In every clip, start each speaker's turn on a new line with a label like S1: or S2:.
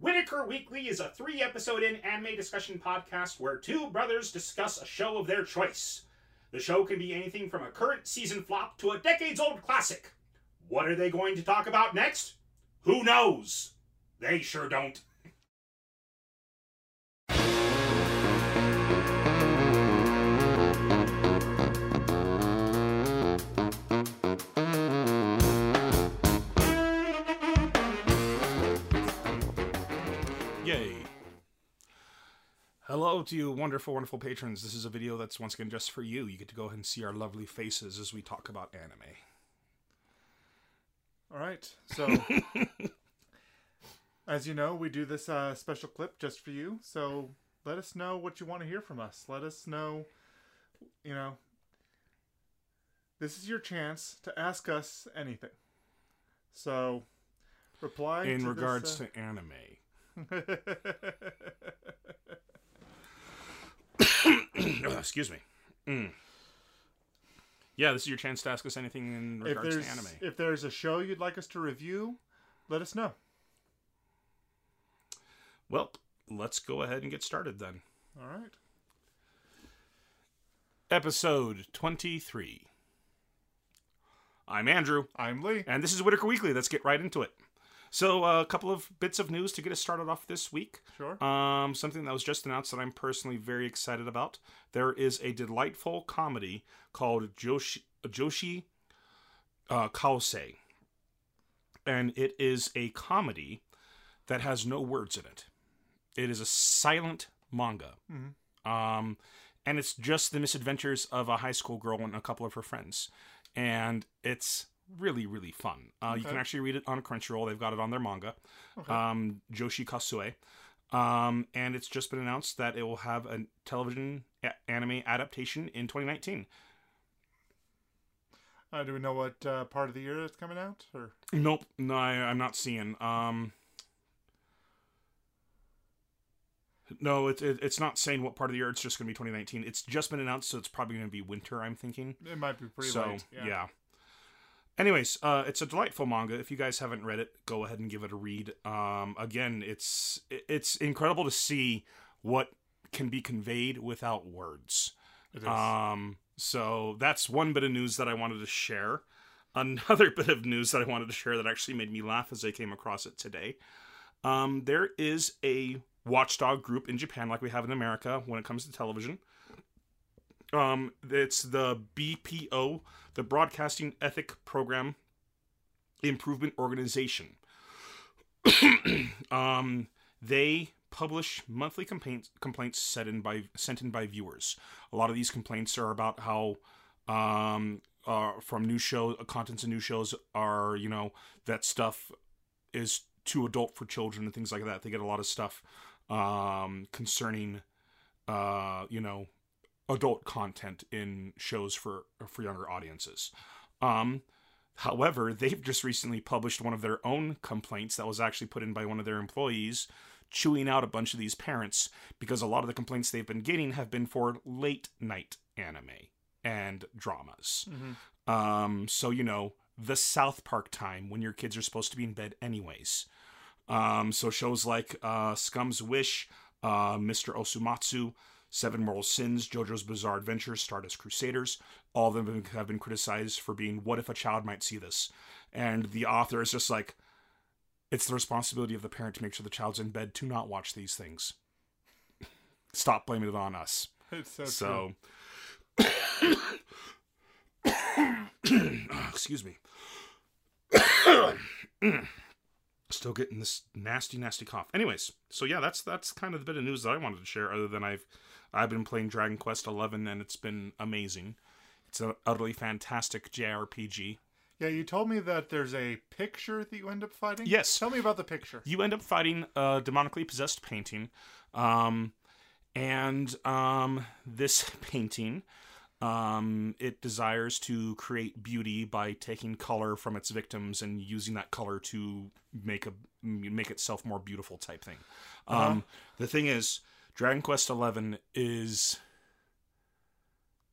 S1: Whitaker Weekly is a three episode in anime discussion podcast where two brothers discuss a show of their choice. The show can be anything from a current season flop to a decades old classic. What are they going to talk about next? Who knows? They sure don't. Hello to you, wonderful, wonderful patrons. This is a video that's once again just for you. You get to go ahead and see our lovely faces as we talk about anime.
S2: All right. So, as you know, we do this uh, special clip just for you. So, let us know what you want to hear from us. Let us know, you know, this is your chance to ask us anything. So, reply
S1: In
S2: to
S1: regards
S2: this,
S1: to anime. Oh, excuse me. Mm. Yeah, this is your chance to ask us anything in
S2: if
S1: regards
S2: there's
S1: to anime.
S2: if there's a show you'd like us to review, let us know.
S1: Well, let's go ahead and get started then.
S2: All right.
S1: Episode 23. I'm Andrew,
S2: I'm Lee.
S1: and this is Whitaker Weekly. Let's get right into it. So, uh, a couple of bits of news to get us started off this week.
S2: Sure.
S1: Um, something that was just announced that I'm personally very excited about. There is a delightful comedy called Joshi, Joshi uh, Kausei. And it is a comedy that has no words in it. It is a silent manga.
S2: Mhm.
S1: Um, and it's just the misadventures of a high school girl and a couple of her friends. And it's really, really fun. Uh, You can actually read it on Crunchyroll. They've got it on their manga
S2: Okay.
S1: um, Joshi Kausei. Um, and it's just been announced that it will have a television a- anime adaptation in 2019.
S2: Uh, do we know what uh, part of the year it's coming out? Or
S1: Nope, no, I, I'm not seeing. Um, no, it, it, it's not saying what part of the year. It's just going to be 2019. It's just been announced, so it's probably going to be winter. I'm thinking.
S2: it might be pretty
S1: so
S2: late.
S1: yeah. Anyways, uh, it's a delightful manga. If you guys haven't read it, go ahead and give it a read. Um, again, it's it's incredible to see what can be conveyed without words. Um, so that's one bit of news that I wanted to share. Another bit of news that I wanted to share that actually made me laugh as I came across it today. Um, there is a watchdog group in Japan, like we have in America, when it comes to television. Um, it's the BPO, the Broadcasting Ethic Program Improvement Organization. um, they publish monthly complaints complaints sent in by sent in by viewers. A lot of these complaints are about how um uh from new show contents of new shows are you know that stuff is too adult for children and things like that. They get a lot of stuff um concerning uh you know adult content in shows for for younger audiences. Um however, they've just recently published one of their own complaints that was actually put in by one of their employees chewing out a bunch of these parents because a lot of the complaints they've been getting have been for late night anime and dramas.
S2: Mhm.
S1: Um, so you know the South Park time when your kids are supposed to be in bed anyways. Um, so shows like uh, Scum's Wish, uh, Mr. Osomatsu, Seven Mortal Sins, JoJo's Bizarre Adventure, Stardust Crusaders, all of them have been criticized for being what if a child might see this, and the author is just like, it's the responsibility of the parent to make sure the child's in bed to not watch these things. Stop blaming it on us.
S2: It's so,
S1: So, excuse me. Still getting this nasty, nasty cough. Anyways, so yeah, that's that's kind of the bit of news that I wanted to share. Other than I've I've been playing Dragon Quest Eleven and it's been amazing. It's an utterly fantastic JRPG.
S2: Yeah, you told me that there's a picture that you end up fighting.
S1: Yes.
S2: Tell me about the picture.
S1: you end up fighting a demonically possessed painting um and um this painting um it desires to create beauty by taking color from its victims and using that color to make a make itself more beautiful type thing um the thing is dragon quest XI is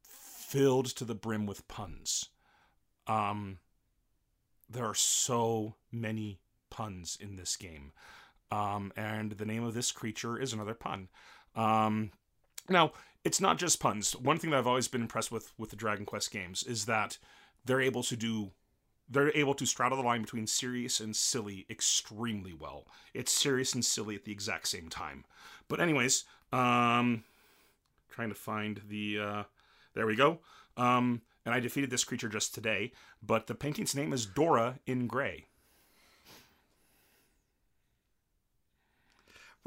S1: filled to the brim with puns um there are so many puns in this game Um, and the name of this creature is another pun. Um, now, it's not just puns. One thing that I've always been impressed with with the Dragon Quest games is that they're able to do they're able to straddle the line between serious and silly extremely well. It's serious and silly at the exact same time. But anyways, um trying to find the uh there we go. Um and I defeated this creature just today, but the painting's name is Dora in Gray.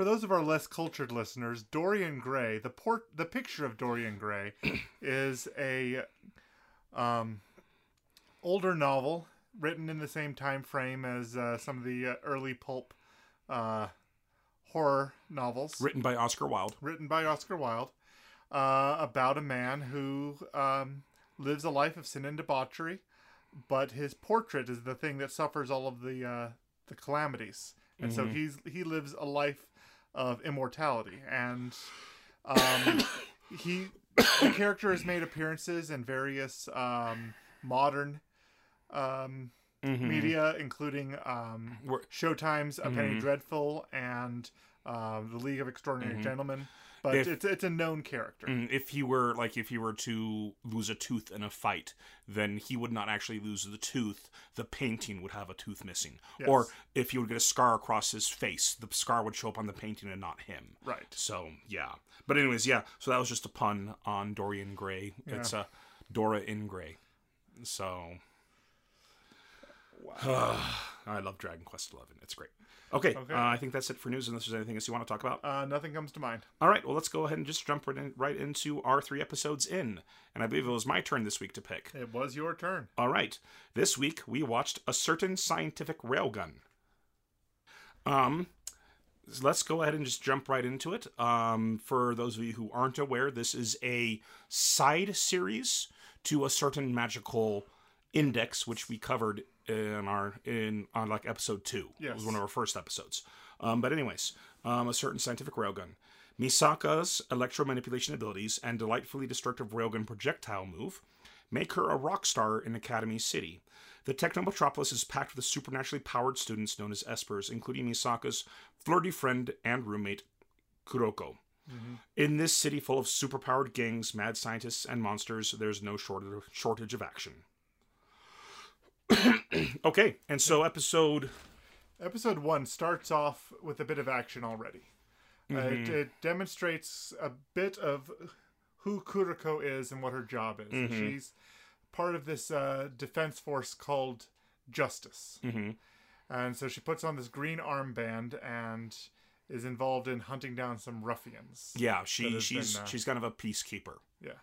S2: For those of our less cultured listeners, Dorian Gray, the port, the picture of Dorian Gray, is a um, older novel written in the same time frame as uh, some of the uh, early pulp uh, horror novels,
S1: Written by Oscar Wilde.
S2: written by Oscar Wilde, uh, about a man who um, lives a life of sin and debauchery, but his portrait is the thing that suffers all of the uh, the calamities, and so he's he lives a life of immortality, and um, he the character has made appearances in various um, modern um, media, including um, Showtime's A Penny Dreadful and uh, The League of Extraordinary Gentlemen. But
S1: If-
S2: it's it's a known character.
S1: Mm, If he were like if he were to lose a tooth in a fight, then he would not actually lose the tooth. The painting would have a tooth missing. Or if he would get a scar across his face, the scar would show up on the painting and not him.
S2: Right.
S1: So yeah. But anyways, yeah. So that was just a pun on Dorian Gray. It's a Dora in Gray. So I love Dragon Quest Eleven. It's great. Okay,
S2: Okay.
S1: Uh, I think that's it for news. Unless there's anything else you want to talk about.
S2: Uh, nothing comes to mind.
S1: All right, well, let's go ahead and just jump right, in, right into our three episodes in. And I believe it was my turn this week to pick.
S2: It was your turn.
S1: All right, this week we watched A Certain Scientific Railgun. Um, so let's go ahead and just jump right into it. Um, for those of you who aren't aware, this is a side series to a certain magical index, which we covered in our in on like episode two. It was one of our first episodes. Um, but anyways, um, a certain scientific railgun. Misaka's electromanipulation abilities and delightfully destructive railgun projectile move make her a rock star in Academy City. The Techno Metropolis is packed with supernaturally powered students known as Espers, including Misaka's flirty friend and roommate, Kuroko. In this city full of superpowered gangs, mad scientists, and monsters, there's no shortage of action. okay, and so episode
S2: Episode one starts off with a bit of action already. Uh, it, it demonstrates a bit of who Kuroko is and what her job is. She's part of this uh, defense force called Justice.
S1: Mhm.
S2: And so she puts on this green armband and is involved in hunting down some ruffians.
S1: yeah, she she's
S2: been, uh,
S1: she's kind of a peacekeeper.
S2: Yeah.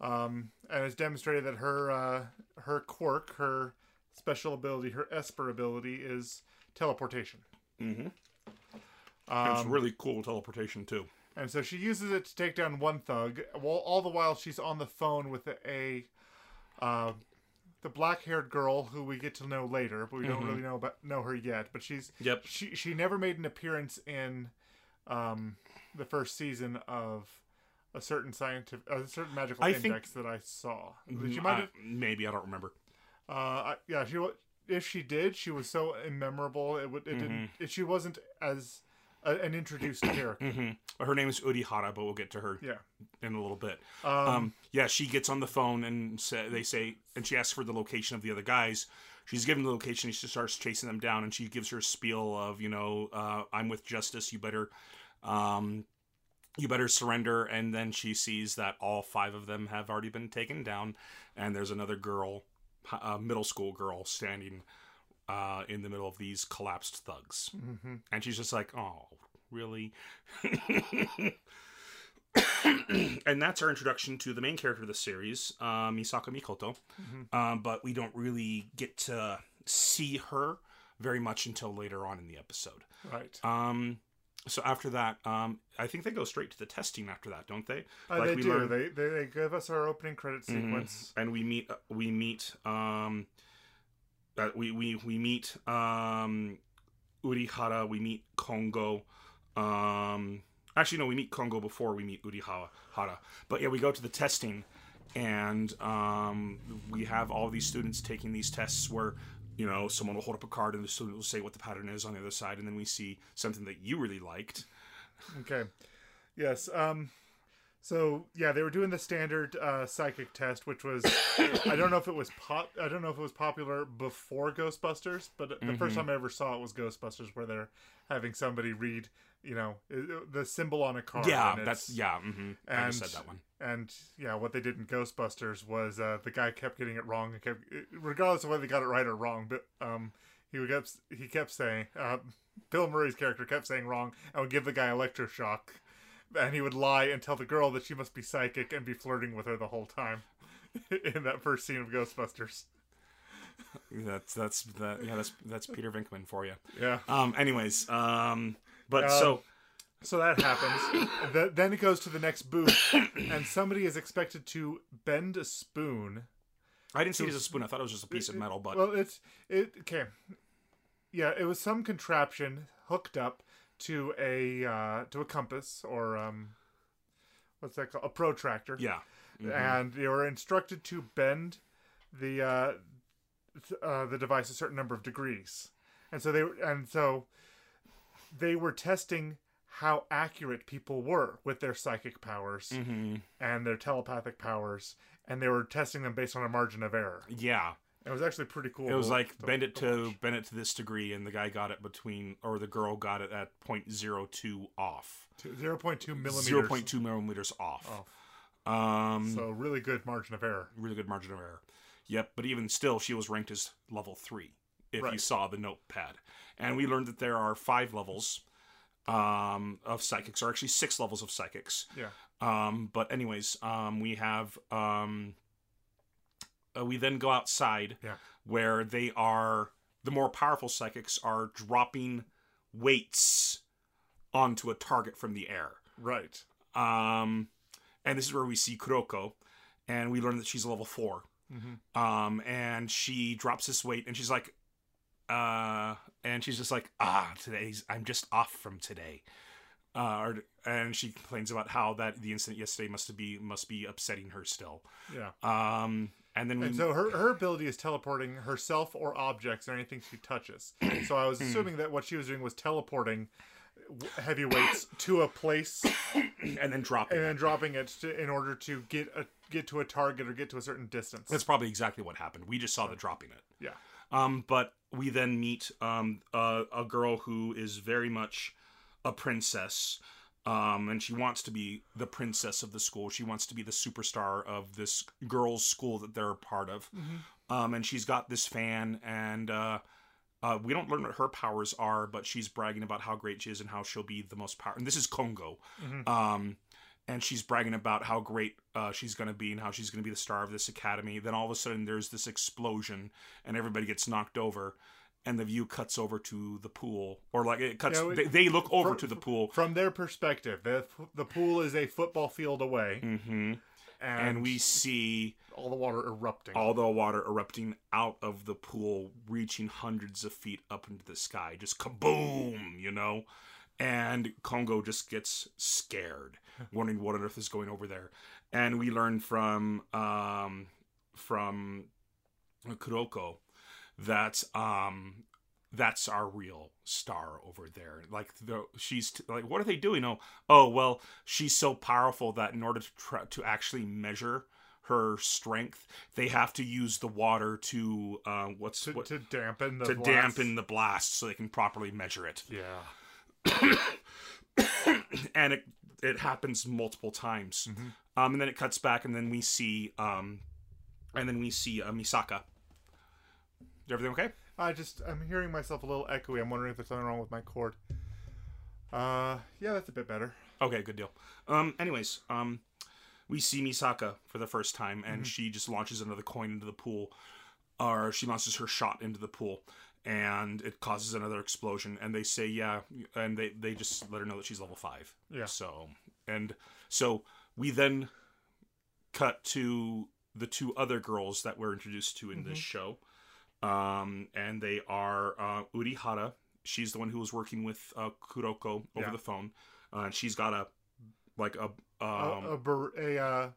S2: Um, and it's demonstrated that her uh, her quirk, her special ability, her Esper ability is teleportation.
S1: Mm-hmm.
S2: Um,
S1: it's really cool teleportation too.
S2: And so she uses it to take down one thug, while all the while she's on the phone with a, uh, the black-haired girl who we get to know later, but we don't really know about know her yet. But she's
S1: Yep.
S2: she she never made an appearance in um, the first season of a certain scientific, a certain magical
S1: I think-
S2: index that I saw. That She might have,
S1: Uh, maybe I don't remember.
S2: uh, I, yeah, she if she did, she was so immemorable. It would it didn't. It, she wasn't as a, an introduced character.
S1: hmm Her name is Uiharu, but we'll get to her
S2: Yeah.
S1: in a little bit.
S2: Um,
S1: Um, yeah, she gets on the phone and say, they say, and she asks for the location of the other guys. She's given the location. She starts chasing them down, and she gives her spiel of, you know, uh, I'm with justice. You better, um, you better surrender. And then she sees that all five of them have already been taken down, and there's another girl, a middle school girl, standing uh, in the middle of these collapsed thugs,
S2: hmm
S1: and she's just like, oh, really? and that's our introduction to the main character of the series, uh, Misaka Mikoto. Um, but we don't really get to see her very much until later on in the episode.
S2: Right.
S1: Um, so after that, um, I think they go straight to the testing after that, don't they?
S2: Uh,
S1: Like
S2: they
S1: we
S2: do.
S1: learn-
S2: They, they they give us our opening credit
S1: Mhm.
S2: sequence.
S1: and we meet we meet um uh, we we we meet um Uiharu, we meet Kongo. Um actually no, we meet Kongo before we meet Uiharu. But yeah, we go to the testing and um we have all these students taking these tests where you know, someone will hold up a card and the student will say what the pattern is on the other side, and then we see something that you really liked.
S2: Okay. Yes. Um. So yeah, they were doing the standard uh, psychic test, which was I don't know if it was pop I don't know if it was popular before Ghostbusters, but the first time I ever saw it was Ghostbusters, where they're having somebody read, you know, the symbol on a card.
S1: yeah, that's yeah. hmm I
S2: and
S1: just said that one.
S2: And yeah, what they did in Ghostbusters was uh, the guy kept getting it wrong, and kept, regardless of whether they got it right or wrong. But um, he would kept he kept saying, uh, Bill Murray's character kept saying wrong, and would give the guy electroshock, and he would lie and tell the girl that she must be psychic and be flirting with her the whole time. in that first scene of Ghostbusters.
S1: That's that's that. Yeah, that's that's Peter Venkman for you.
S2: Yeah.
S1: Um. Anyways. Um. But
S2: Um,
S1: so
S2: So that happens. Th- then it goes to the next booth, and somebody is expected to bend a spoon.
S1: I didn't see it as a spoon. I thought it was just a piece of metal. But
S2: Well, it's it okay. Yeah, it was some contraption hooked up to a uh, to a compass or um, what's that called? A protractor.
S1: yeah. Mhm.
S2: and they were instructed to bend the uh, th- uh, the device a certain number of degrees, and so they and so they were testing how accurate people were with their psychic powers
S1: Mhm.
S2: and their telepathic powers, and they were testing them based on a margin of error.
S1: Yeah.
S2: It was actually pretty cool.
S1: It was like
S2: to-
S1: bend it
S2: to
S1: to bend it to this degree, and the guy got it between, or the girl got it at 0.02 off,
S2: To 0.2 millimeters.
S1: 0.2 millimeters off.
S2: off.
S1: Um,
S2: So really good margin of error.
S1: really good margin of error. Yep, but even still, she was ranked as level three if you saw the notepad. And we learned that there are five levels um, of psychics, or actually six levels of psychics.
S2: Yeah.
S1: Um, but anyways, um, we have um, uh, we then go outside
S2: Yeah.
S1: where they are the more powerful psychics are dropping weights onto a target from the air.
S2: Right.
S1: Um, and this is where we see Kuroko, and we learn that she's a level 4
S2: Mhm.
S1: Um, and she drops this weight, and she's like, uh, and she's just like, ah, today's I'm just off from today. Uh, and she complains about how that the incident yesterday must be must be upsetting her still.
S2: Yeah.
S1: Um, and then
S2: And so her, her ability is teleporting herself or objects or anything she touches. So I
S1: Hmm.
S2: was assuming that what she was doing was teleporting w- heavy weights to a place
S1: and then dropping.
S2: and
S1: it.
S2: then dropping it to, in order to get a get to a target or get to a certain distance.
S1: That's probably exactly what happened. We just saw the dropping it.
S2: yeah.
S1: Um, but we then meet um, a, a girl who is very much a princess. Um, and she wants to be the princess of the school. She wants to be the superstar of this girls' school that they're a part of. Um, and she's got this fan, and uh, uh, we don't learn what her powers are, but she's bragging about how great she is and how she'll be the most power. And this is Kongo. Um, and she's bragging about how great uh, she's going to be and how she's going to be the star of this academy. Then all of a sudden, there's this explosion, and everybody gets knocked over, and the view cuts over to the pool, or like it cuts.
S2: Yeah,
S1: they, they look over to the pool,
S2: From their perspective, the the pool is a football field away,
S1: hmm
S2: and,
S1: and we see
S2: all the water erupting.
S1: all the water erupting out of the pool, reaching hundreds of feet up into the sky, just kaboom, you know. And Kongo just gets scared, wondering what on earth is going over there. And we learn from um, from Kuroko that um, that's our real star over there. Like the she's t- like, what are they doing? Oh, oh well, she's so powerful that in order to try to actually measure her strength, they have to use the water to uh, what's
S2: to,
S1: what,
S2: to dampen the
S1: to
S2: blast.
S1: dampen the blast so they can properly measure it.
S2: Yeah.
S1: and it it happens multiple times.
S2: Mhm.
S1: Um, and then it cuts back, and then we see um, and then we see uh, Misaka. Everything okay?
S2: I just I'm hearing myself a little echoey. I'm wondering if there's something wrong with my cord. Uh, yeah, that's a bit better.
S1: Okay, good deal. Um, anyways, um, we see Misaka for the first time, and she just launches another coin into the pool, or she launches her shot into the pool, and it causes another explosion. And they say, yeah, and they they just let her know that she's level five.
S2: Yeah.
S1: So and so we then cut to the two other girls that we're introduced to in this show, um, and they are uh, Uiharu. She's the one who was working with uh, Kuroko over
S2: Yeah.
S1: the phone, uh, and she's got a like a
S2: A-
S1: um,
S2: a, bar- a, uh,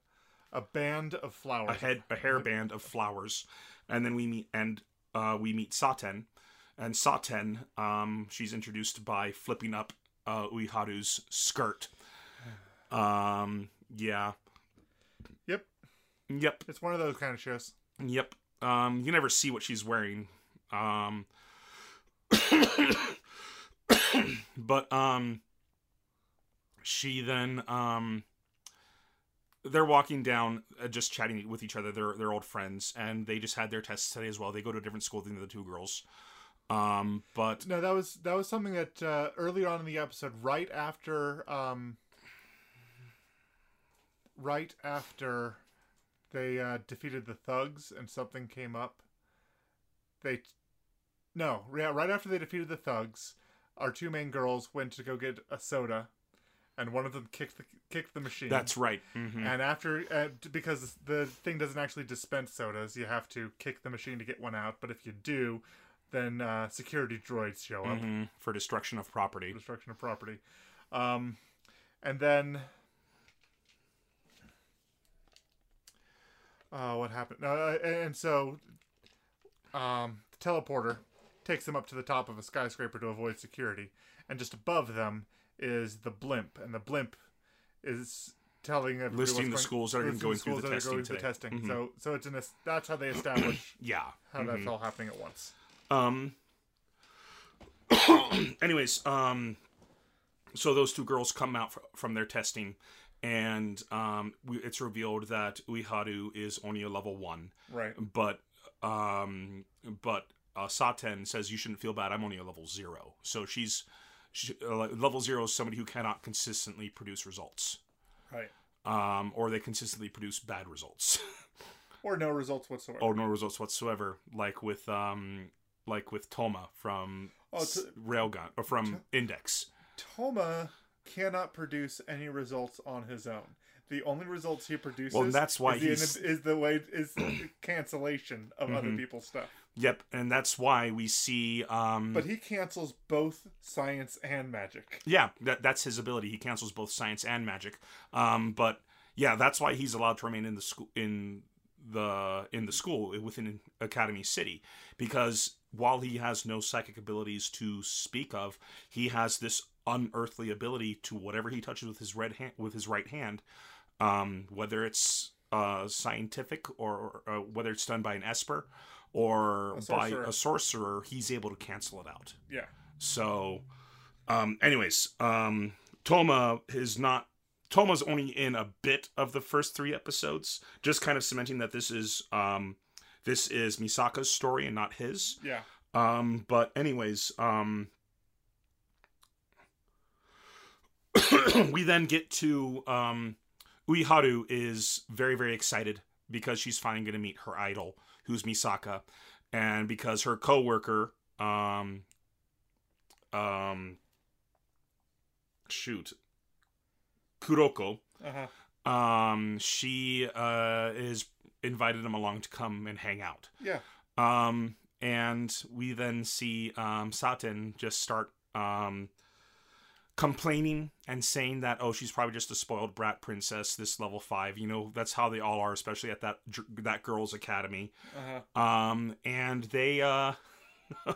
S2: a band of flowers.
S1: a head a hairband of flowers, and then we meet and uh, we meet Saten, and Saten, um, she's introduced by flipping up uh, Uiharu's skirt. Um, yeah,
S2: Yep.
S1: yep,
S2: It's one of those kind of shows.
S1: yep. Um, you never see what she's wearing. Um, but um, she then um, they're walking down, uh, just chatting with each other. They're they're old friends, and they just had their tests today as well. They go to a different school than the two girls. Um, but
S2: No, that was that was something that uh, earlier on in the episode, right after, um, right after they uh, defeated the thugs and something came up. They, no, yeah, right after they defeated the thugs, our two main girls went to go get a soda, and one of them kicked the kicked the machine.
S1: that's right. Mm-hmm.
S2: And after, uh, because the thing doesn't actually dispense sodas, you have to kick the machine to get one out. But if you do, then uh, security droids show up,
S1: hmm For destruction of property.
S2: destruction of property. Um, and then, uh, what happened? Uh, and so, um, the teleporter takes them up to the top of a skyscraper to avoid security, and just above them is the blimp, and the blimp is telling everybody
S1: Listing the
S2: what's
S1: schools that are going through the
S2: that are
S1: testing
S2: going
S1: today.
S2: testing.
S1: Mhm.
S2: So, so it's in this. That's how they establish
S1: Yeah.
S2: how
S1: Mhm.
S2: that's all happening at once.
S1: Um. anyways, um, so those two girls come out from their testing, and um, we, it's revealed that Uiharu is only a level one,
S2: Right.
S1: but um, but uh, Saten says you shouldn't feel bad. I'm only a level zero, so she's she, uh, level zero is somebody who cannot consistently produce results,
S2: Right.
S1: um, or they consistently produce bad results.
S2: Or no results whatsoever.
S1: or no results whatsoever, like with um like with Toma from
S2: Oh, t-
S1: Railgun or from Index.
S2: Toma cannot produce any results on his own. The only results he produces
S1: Well, that's why
S2: is, the,
S1: he's-
S2: is the way is the cancellation of other
S1: Mhm.
S2: people's stuff.
S1: Yep, and that's why we see um
S2: But he cancels both science and magic.
S1: yeah, that that's his ability. He cancels both science and magic. Um but yeah, that's why he's allowed to remain in the school in the in the school within Academy City because while he has no psychic abilities to speak of, he has this unearthly ability to whatever he touches with his red hand with his right hand, um, whether it's uh, scientific or, or uh, whether it's done by an esper or
S2: A
S1: by a sorcerer, he's able to cancel it out.
S2: Yeah.
S1: So, um, anyways, um, Toma is not. Toma's only in a bit of the first three episodes, just kind of cementing that this is um, this is Misaka's story and not his.
S2: Yeah.
S1: Um, but anyways, um, we then get to um, Uiharu is very very excited because she's finally going to meet her idol, who's Misaka, and because her coworker, um, um, shoot, Kuroko,
S2: Uh-huh.
S1: um, she uh is invited him along to come and hang out.
S2: Yeah.
S1: Um, and we then see um, Saten just start um, complaining and saying that oh she's probably just a spoiled brat princess this level five you know that's how they all are especially at that that girls academy
S2: Uh-huh.
S1: um and they uh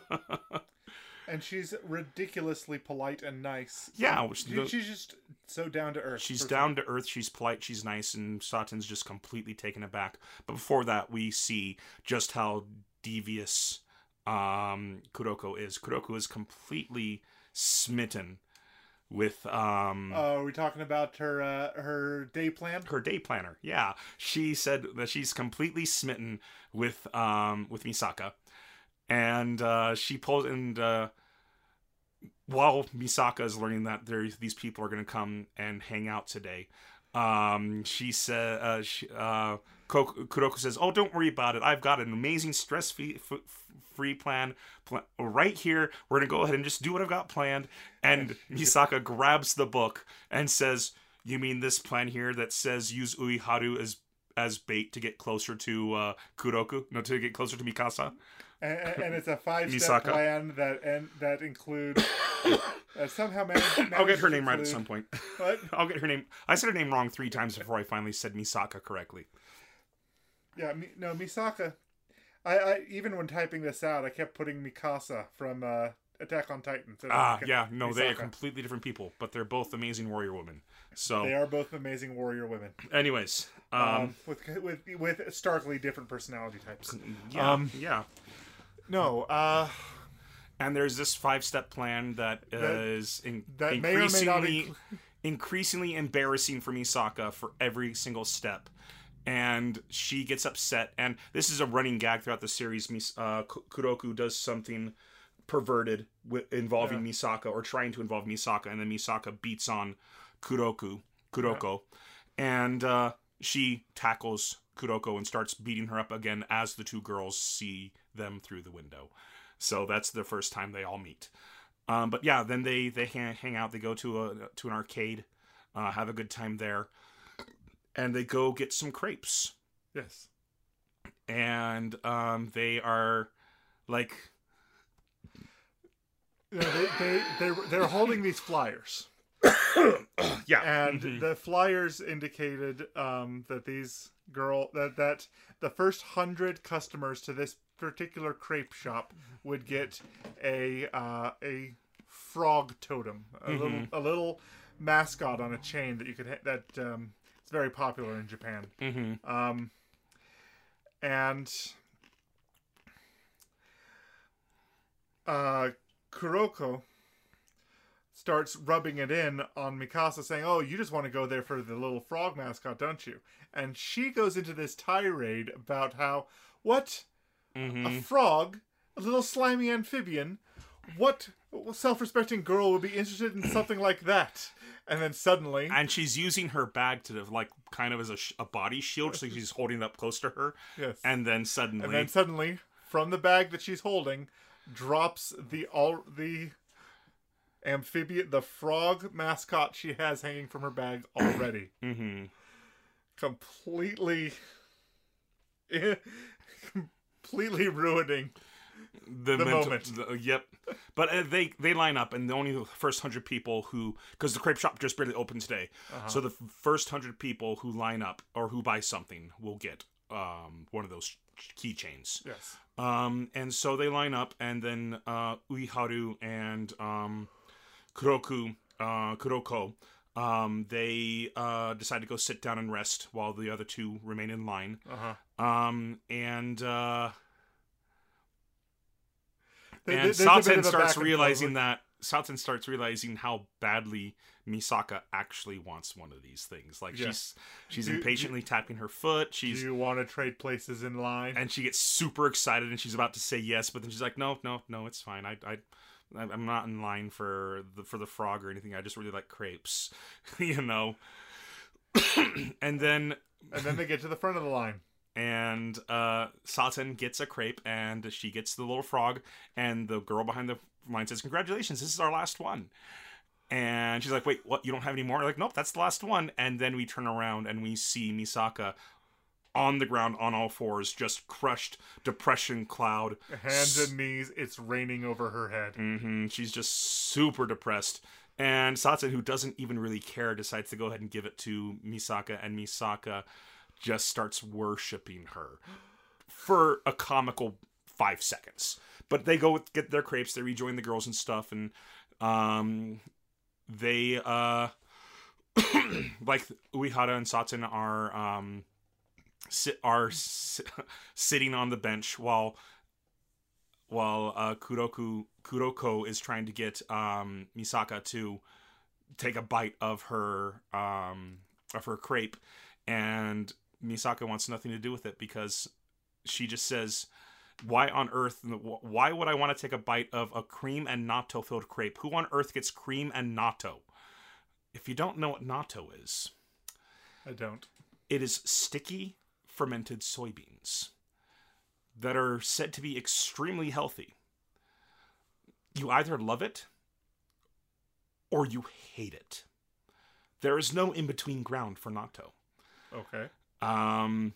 S2: And she's ridiculously polite and nice.
S1: yeah
S2: She-
S1: the-
S2: she's just so down to earth.
S1: she's down to earth she's polite she's nice and Saten's just completely taken aback but before that we see just how devious um Kuroko is Kuroko is completely smitten with um
S2: Uh, are we talking about her uh, her day plan?
S1: her day planner. Yeah, she said that she's completely smitten with um with Misaka, and uh, she pulls and uh, while Misaka is learning that there these people are going to come and hang out today, um, she said uh, she, uh, Kuroko says, "Oh, don't worry about it. I've got an amazing stress free." F- free plan, plan right here we're gonna go ahead and just do what i've got planned and misaka grabs the book and says you mean this plan here that says use Uiharu as as bait to get closer to uh, Kuroku? No, to get closer to Mikasa.
S2: And, and- it's a five step
S1: Misaka.
S2: plan that and that includes uh, somehow managed,
S1: I'll get her name right at some point.
S2: What?
S1: I'll get her name. I said her name wrong three times before I finally said Misaka correctly.
S2: Yeah, Mi- no, Misaka. I, I even when typing this out, I kept putting Mikasa from uh, Attack on Titan. of
S1: Ah, yeah, no, they are completely different people, but they're both amazing warrior women. So,
S2: They are both amazing warrior women.
S1: anyways, um,
S2: Um, with with with starkly different personality types.
S1: yeah,
S2: um,
S1: yeah.
S2: No, uh,
S1: And there's this five-step plan that is in,
S2: that may may not
S1: increasingly,
S2: include-
S1: increasingly embarrassing for Misaka for every single step. And she gets upset, and this is a running gag throughout the series. Mis- uh, Kuroku does something perverted wi- involving
S2: Yeah.
S1: Misaka or trying to involve Misaka, and then Misaka beats on Kuroku, Kuroko, and uh, she tackles Kuroko and starts beating her up again as the two girls see them through the window. So that's the first time they all meet. Um, but yeah, then they they hang, hang out. They go to a to an arcade, uh, have a good time there, and they go get some crepes.
S2: yes.
S1: And um, they are like
S2: You know, they they they they're holding these flyers,
S1: yeah,
S2: and
S1: mhm.
S2: the flyers indicated um, that these girl that that the first hundred customers to this particular crepe shop would get a uh, a frog totem, a little a little mascot on a chain that you could ha- that um, it's very popular in Japan.
S1: Mhm.
S2: Um, and uh, Kuroko starts rubbing it in on Mikasa, saying, "Oh, you just want to go there for the little frog mascot, don't you?" And she goes into this tirade about how what
S1: Mhm.
S2: a frog, a little slimy amphibian, what self-respecting girl would be interested in something like that? And then suddenly,
S1: and she's using her bag to like kind of as a, sh- a body shield, so she's holding it up close to her,
S2: yes,
S1: and then suddenly,
S2: And then suddenly, from the bag that she's holding, drops the all the amphibian, the frog mascot she has hanging from her bag already,
S1: Mhm.
S2: completely, completely ruining.
S1: the,
S2: The
S1: mental-
S2: moment.
S1: the- yep. But uh, they they line up, and the only the first hundred people who because the crepe shop just barely opened today,
S2: Uh-huh.
S1: so the first hundred people who line up or who buy something will get um one of those keychains.
S2: Yes.
S1: Um, and so they line up, and then uh, Uiharu and um, Kuroku, uh, Kuroko, um, they uh, decide to go sit down and rest while the other two remain in line.
S2: Uh huh.
S1: Um, and uh,
S2: There-
S1: and
S2: there's a bit
S1: Saten starts realizing that Saten starts realizing how badly Misaka actually wants one of these things. Like
S2: Yeah.
S1: she's she's
S2: Do- do-
S1: impatiently tapping her foot. She's
S2: Do you want to trade places in line?
S1: and she gets super excited and she's about to say yes, but then she's like, no, no, no, it's fine. I, I, I'm not in line for the for the frog or anything. I just really like crepes, you know. and then
S2: and then they get to the front of the line.
S1: and uh Saten gets a crepe and she gets the little frog and the girl behind the line says, Congratulations, this is our last one. And she's like, Wait, what? You don't have any more? like, nope, that's the last one. And then we turn around and we see Misaka on the ground on all fours, just crushed depression cloud.
S2: Hands and knees, it's raining over her head.
S1: hmm She's just super depressed. And Satsun, who doesn't even really care, decides to go ahead and give it to Misaka, and Misaka just starts worshiping her for a comical five seconds. But they go with, get their crepes, they rejoin the girls and stuff, and um, they uh, like Uiharu and Satsun are um, sit are sitting on the bench while while uh, Kuroku Kuroko is trying to get um, Misaka to take a bite of her um, of her crepe, and Misaka wants nothing to do with it because she just says, "Why on earth? Why would I want to take a bite of a cream and natto filled crepe? Who on earth gets cream and natto?" If you don't know what natto is,
S2: I don't.
S1: it is sticky fermented soybeans that are said to be extremely healthy. You either love it or you hate it. There is no in between ground for natto.
S2: Okay.
S1: Um,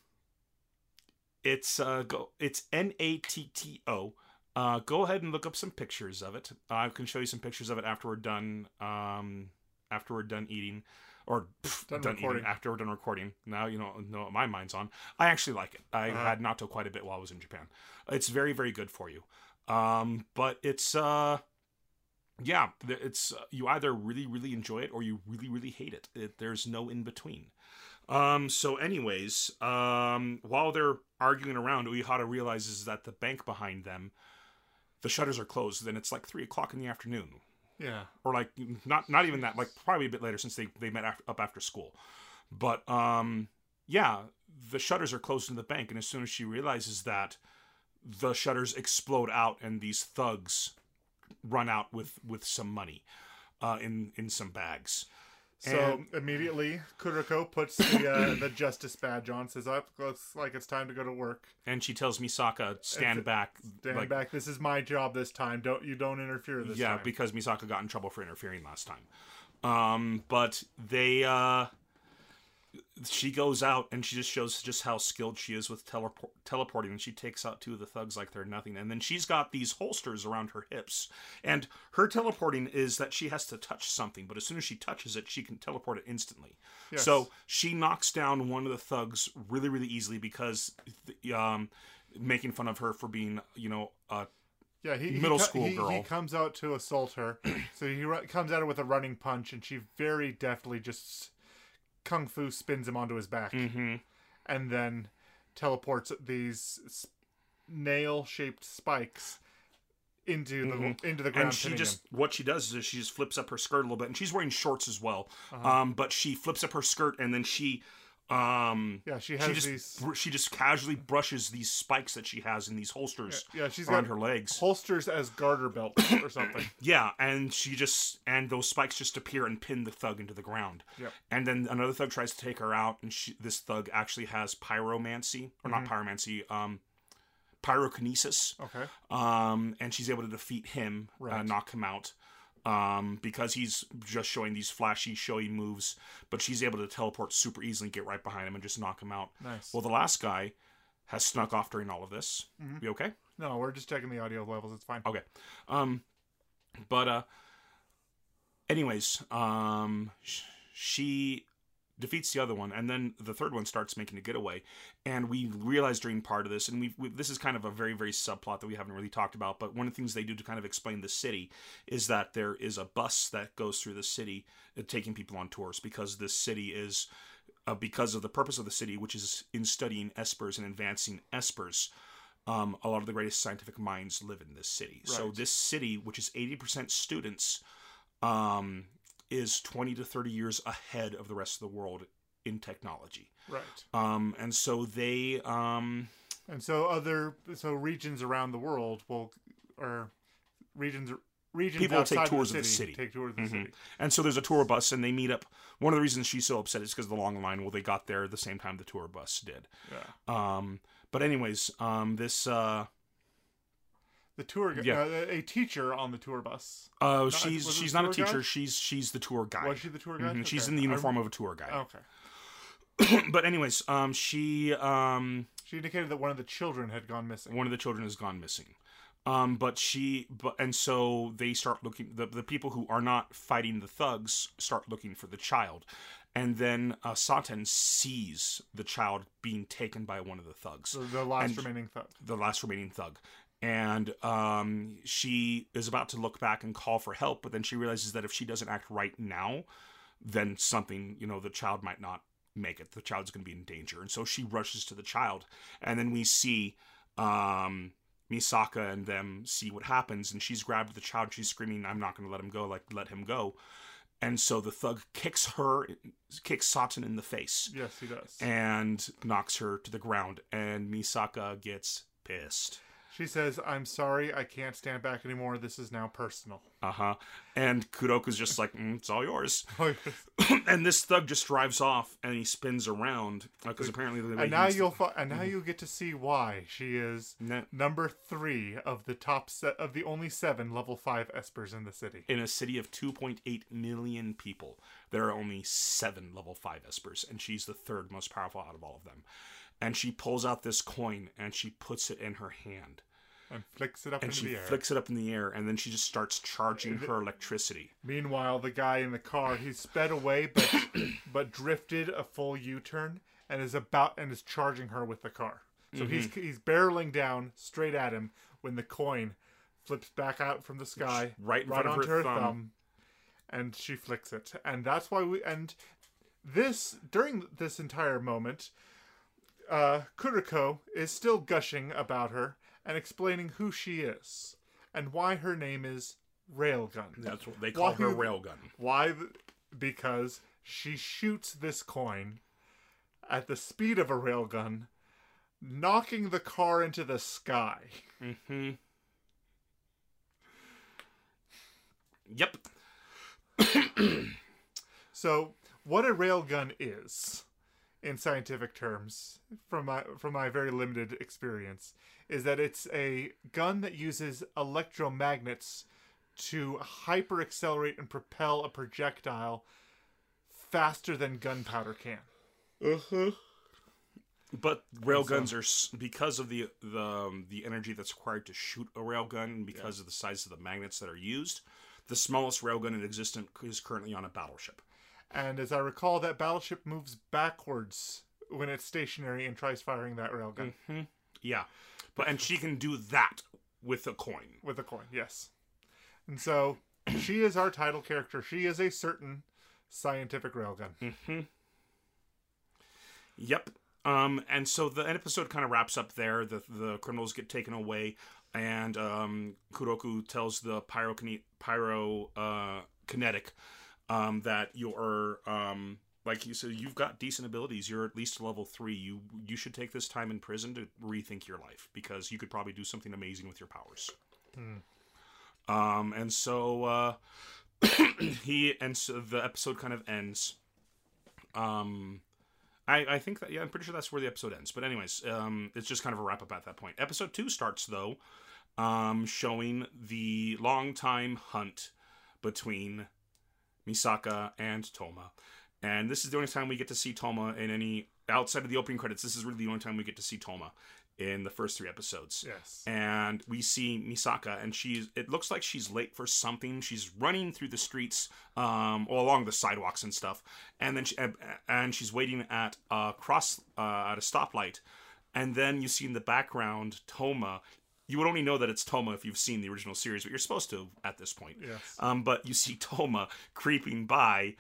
S1: it's uh, go. It's N A T T O. Uh, go ahead and look up some pictures of it. I can show you some pictures of it after we're done. Um, after we're done eating, or pff,
S2: Done
S1: done,
S2: recording.
S1: after we're done recording. Now you know know what my mind's on. I actually like it. I
S2: Uh-huh.
S1: had natto quite a bit while I was in Japan. It's very very good for you. Um, but it's uh, yeah, it's uh, you either really really enjoy it or you really really hate it. it there's no in between. Um, so anyways, um, while they're arguing around, Uiharu realizes that the bank behind them, the shutters are closed. Then it's like three o'clock in the afternoon,
S2: Yeah.
S1: or like not not even that, like probably a bit later since they they met after, up after school. But um, yeah, the shutters are closed in the bank, and as soon as she realizes that, the shutters explode out, and these thugs run out with with some money, uh, in in some bags.
S2: So
S1: And-
S2: immediately, Kuroko puts the uh, the justice badge on, says, "Up, looks like it's time to go to work.
S1: And she tells Misaka, "Stand back."
S2: Stand
S1: like,
S2: back. This is my job this time. Don't you don't interfere this
S1: yeah,
S2: time."
S1: Yeah, because Misaka got in trouble for interfering last time. Um, but they, uh, she goes out and she just shows just how skilled she is with teleport- teleporting, and she takes out two of the thugs like they're nothing. And then she's got these holsters around her hips, and her teleporting is that she has to touch something, but as soon as she touches it, she can teleport it instantly.
S2: Yes.
S1: So she knocks down one of the thugs really, really easily because, um, making fun of her for being, you know, a
S2: yeah, he, he
S1: middle
S2: co-
S1: school
S2: he,
S1: girl.
S2: He comes out to assault her, so he comes at her with a running punch, and she very deftly just kung fu spins him onto his back,
S1: hmm
S2: and then teleports these nail shaped spikes into the into the ground.
S1: Mm-hmm. and she just
S2: him.
S1: what she does is she just flips up her skirt a little bit and she's wearing shorts as well
S2: Uh-huh.
S1: um but she flips up her skirt and then she um
S2: yeah, she
S1: she
S2: has
S1: just
S2: these.
S1: br- she just casually brushes these spikes that she has in these holsters
S2: Yeah, she's
S1: around
S2: got
S1: her legs
S2: holsters as garter belts or something.
S1: yeah and she just and those spikes just appear and pin the thug into the ground
S2: Yep.
S1: and then another thug tries to take her out and she, this thug actually has pyromancy or not pyromancy um pyrokinesis
S2: Okay.
S1: um, and she's able to defeat him, uh, knock him out, um, because he's just showing these flashy, showy moves. But she's able to teleport super easily, get right behind him, and just knock him out.
S2: Nice.
S1: Well, the last guy has snuck off during all of this.
S2: Mhm.
S1: You okay?
S2: no, we're just checking the audio levels. It's fine.
S1: Okay. Um, but uh, anyways, um, sh- she defeats the other one, and then the third one starts making a getaway. And we realize during part of this, and we've, we this is kind of a very very subplot that we haven't really talked about. But one of the things they do to kind of explain the city is that there is a bus that goes through the city, uh, taking people on tours because this city is. Uh, because of the purpose of the city, which is in studying espers and advancing espers, um, a lot of the greatest scientific minds live in this city. So this city, which is eighty percent students, um, is twenty to thirty years ahead of the rest of the world in technology.
S2: Right.
S1: Um, and so they, um,
S2: And so other so regions around the world will or regions regions
S1: People will take
S2: outside
S1: tours
S2: of
S1: of
S2: the
S1: the
S2: city,
S1: city.
S2: take tours of the
S1: Mhm.
S2: city.
S1: and so there's a tour bus, and they meet up. One of the reasons she's so upset is because of the long line. Well, they got there the same time the tour bus did.
S2: Yeah.
S1: Um, but anyways, um, this uh,
S2: The tour gu-
S1: Yeah.
S2: uh, a teacher on the tour bus.
S1: uh, she's she's not a
S2: tour guide?
S1: teacher. She's she's the tour guide.
S2: Was she the tour guide?
S1: Mhm, She's in the uniform of a tour guide.
S2: Okay.
S1: but anyways, um, she um,
S2: She indicated that one of the children had gone missing.
S1: one of the children has gone missing. Um, but she, but and so they start looking. The the people who are not fighting the thugs start looking for the child, and then uh, Saten sees the child being taken by one of the thugs,
S2: The, the last remaining thug.
S1: the last remaining thug. And um, she is about to look back and call for help, but then she realizes that if she doesn't act right now, then something, you know, the child might not make it. The child's going to be in danger. And so she rushes to the child. And then we see um, Misaka and them see what happens. And she's grabbed the child. She's screaming, I'm not going to let him go. Like, let him go. And so the thug kicks her, kicks Saten in the face
S2: Yes, he does.
S1: and knocks her to the ground. And Misaka gets pissed.
S2: She says, "I'm sorry, I can't stand back anymore. This is now personal."
S1: Uh huh. And Kuroko's just like, mm, it's all yours.
S2: and
S1: and this thug just drives off and he spins around because apparently the way
S2: now you'll fi- and now you get to see why she is number three of the top set of the only seven level five espers in the city.
S1: in a city of 2.8 million people, there are only seven level five espers, and she's the third most powerful out of all of them. And she pulls out this coin and she puts it in her hand.
S2: And flicks it up
S1: and she
S2: the air.
S1: flicks it up in the air, and then she just starts charging her electricity.
S2: Meanwhile, the guy in the car he's sped away, but but drifted a full U-turn and is about and is charging her with the car. So he's
S1: Mm-hmm.
S2: he's barreling down straight at him when the coin flips back out from the sky,
S1: Right in
S2: right
S1: front of
S2: onto
S1: her
S2: her
S1: thumb.
S2: thumb, and she flicks it. And that's why we and this during this entire moment, uh, Kuriko is still gushing about her and explaining who she is and why her name is Railgun.
S1: That's what they call her railgun.
S2: Why? Because she shoots this coin at the speed of a railgun, knocking the car into the sky.
S1: Mm-hmm. Yep.
S2: So, what a railgun is, in scientific terms, from my from my very limited experience, is that it's a gun that uses electromagnets to hyper accelerate and propel a projectile faster than gunpowder can.
S1: Uh-huh. But railguns are because of the the um, the energy that's required to shoot a railgun, and because of the size of the magnets that are used. The smallest railgun in existence is currently on a battleship.
S2: And as I recall, that battleship moves backwards when it's stationary and tries firing that railgun
S1: Mm-hmm. Yeah, but and she can do that with a coin.
S2: with a coin. Yes. And so she is our title character. She is a certain scientific railgun.
S1: Mm-hmm. Yep. Um, and so the episode kind of wraps up there. The the criminals get taken away, and um, Kuroko tells the pyro pyro uh, kinetic um, that you're um, like you said, you've got decent abilities. You're at least level three. You you should take this time in prison to rethink your life because you could probably do something amazing with your powers. Um, and so uh, he and so the episode kind of ends. Um, I, I think that yeah, I'm pretty sure that's where the episode ends. But anyways, um, it's just kind of a wrap up at that point. Episode two starts though, um, showing the long time hunt between Misaka and Toma, and this is the only time we get to see Toma in any outside of the opening credits. This is really the only time we get to see Toma in the first three episodes
S2: Yes.
S1: and we see Misaka, and she's. It looks like she's late for something. She's running through the streets, um, or along the sidewalks and stuff, and then she, and- she's waiting at a cross uh, at a stoplight, and then you see in the background Toma. You would only know that it's Toma if you've seen the original series, but you're supposed to at this point.
S2: Yes.
S1: Um, but you see Toma creeping by,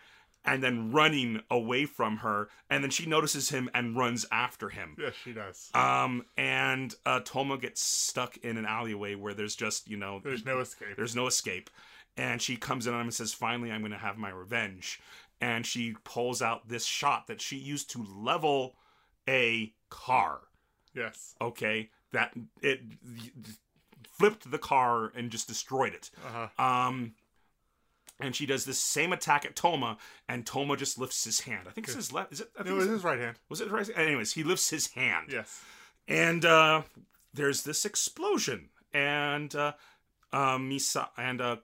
S1: and then running away from her, and then she notices him and runs after him.
S2: Yes, she does.
S1: Um, and uh, Toma gets stuck in an alleyway where there's just you know
S2: There's no escape.
S1: there's no escape, and she comes in on him and says, "Finally, I'm going to have my revenge." And she pulls out this shot that she used to level a car.
S2: Yes.
S1: Okay, that it flipped the car and just destroyed it.
S2: Uh huh.
S1: Um, and she does the same attack at Toma, and Toma just lifts his hand. I think it's his left. Is it? I think
S2: No, it was his right hand.
S1: was it right? Anyways, he lifts his hand
S2: Yes.
S1: and uh, there's this explosion, and uh, uh, Misa and uh,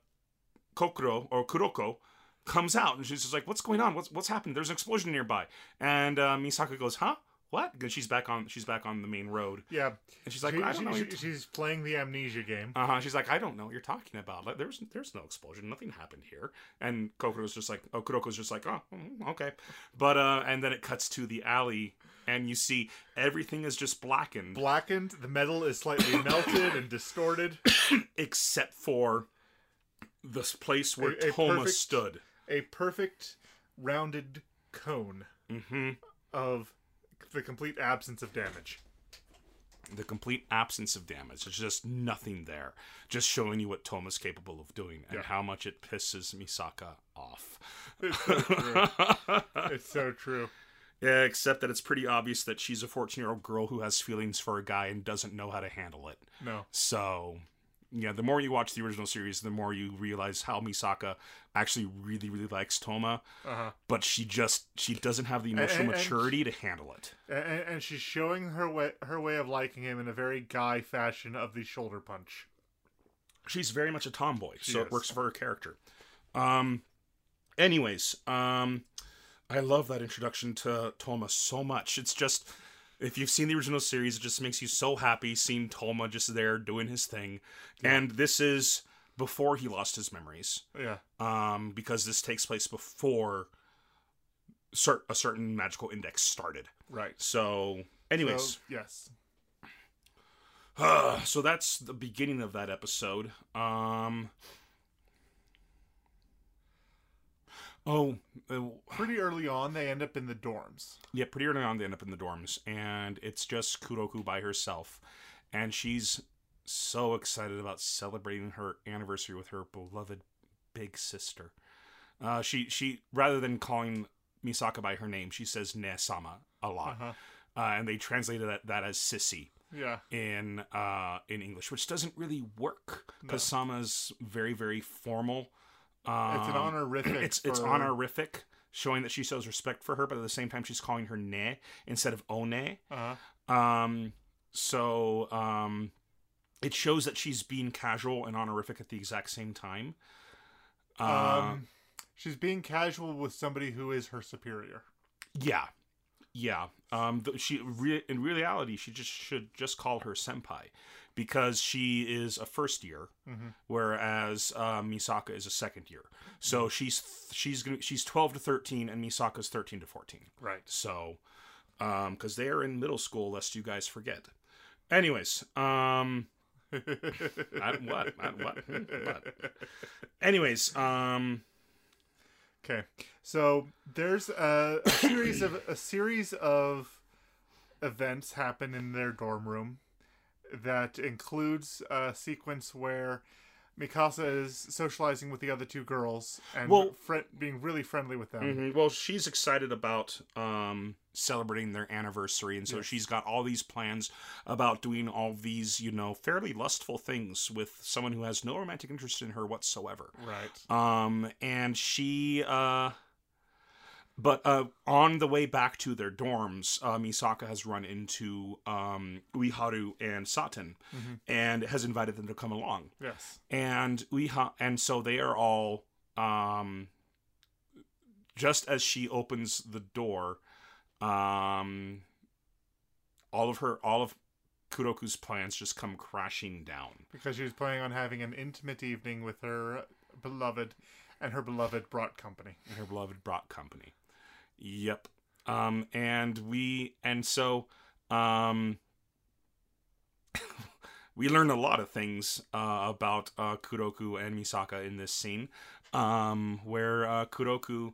S1: Kokoro or Kuroko comes out, and she's just like, "What's going on? What's what's happened? There's an explosion nearby." And uh, Misaka goes, "Huh? What?" Because she's back on she's back on the main road,
S2: Yeah.
S1: and she's like,
S2: She-
S1: "I don't
S2: she-
S1: know."
S2: she-
S1: t-"
S2: she's playing the amnesia game.
S1: uh-huh. She's like, I don't know what you're talking about. Like, there's there's no explosion. Nothing happened here. And Kokoro's just like, oh, Kuroko's just like, oh, mm, okay. But uh, and then it cuts to the alley, and you see everything is just blackened.
S2: Blackened. The metal is slightly melted and distorted.
S1: except for this place where
S2: A- a
S1: Toma
S2: perfect-
S1: stood.
S2: A perfect rounded cone
S1: hmm
S2: of the complete absence of damage.
S1: The complete absence of damage. There's just nothing there. Just showing you what Toma's capable of doing and
S2: Yeah.
S1: how much it pisses Misaka off.
S2: It's so true. it's so true.
S1: yeah, except that it's pretty obvious that she's a 14 year old girl who has feelings for a guy and doesn't know how to handle it.
S2: No.
S1: So, yeah, the more you watch the original series, the more you realize how Misaka actually really, really likes Toma,
S2: Uh huh.
S1: but she just she doesn't have the emotional
S2: and- and-
S1: maturity to handle it.
S2: And, and she's showing her way her way of liking him in a very guy fashion of the shoulder punch.
S1: she's very much a tomboy,
S2: She
S1: so it works for her character. Um, anyways, um, I love that introduction to Toma so much. It's just If you've seen the original series, it just makes you so happy seeing Toma just there doing his thing. And this is before he lost his memories,
S2: Yeah.
S1: um, because this takes place before cer- a certain magical index started.
S2: Right.
S1: So, anyways,
S2: So, yes.
S1: so that's the beginning of that episode. Um. Oh, uh,
S2: Pretty early on, they end up in the dorms.
S1: yeah, pretty early on they end up in the dorms, and it's just Kuroko by herself, and she's so excited about celebrating her anniversary with her beloved big sister. Uh, she she rather than calling Misaka by her name, she says Ne-sama a lot,
S2: Uh-huh.
S1: uh, and they translated that, that as sissy.
S2: Yeah.
S1: in uh in English, which doesn't really work because Sama's very very formal. Um,
S2: It's an honorific.
S1: It's it's honorific, showing that she shows respect for her, but at the same time she's calling her ne instead of one.
S2: Uh-huh.
S1: Um, so um, it shows that she's being casual and honorific at the exact same time. Uh,
S2: Um, she's being casual with somebody who is her superior.
S1: Yeah, yeah. Um, she re- in reality she just should just call her senpai because she is a first year,
S2: Mhm.
S1: whereas uh, Misaka is a second year. So she's she's gonna she's twelve to thirteen, and Misaka's thirteen to fourteen.
S2: Right.
S1: So, um, because they are in middle school, lest you guys forget. Anyways, um, I, what, I, what, Hmm, what? Anyways, um,
S2: Okay, so there's a, a series of a series of events happen in their dorm room that includes a sequence where Mikasa is socializing with the other two girls and
S1: Well-
S2: fri being really friendly with them.
S1: Mhm. Well, she's excited about um, celebrating their anniversary, and so
S2: Yes.
S1: she's got all these plans about doing all these, you know, fairly lustful things with someone who has no romantic interest in her whatsoever.
S2: Right.
S1: Um, and she, uh, but uh, on the way back to their dorms, uh, Misaka has run into um, Uiharu and Saten,
S2: Mhm.
S1: and has invited them to come along
S2: Yes.
S1: and Uiha and so they are all um just as she opens the door um all of her all of Kuroko's plans just come crashing down.
S2: Because she was planning on having an intimate evening with her beloved, and her beloved brought company.
S1: and her beloved brought company. Yep. Um and we and so um we learn a lot of things uh, about uh, Kuroko and Misaka in this scene, um, where uh, Kuroko,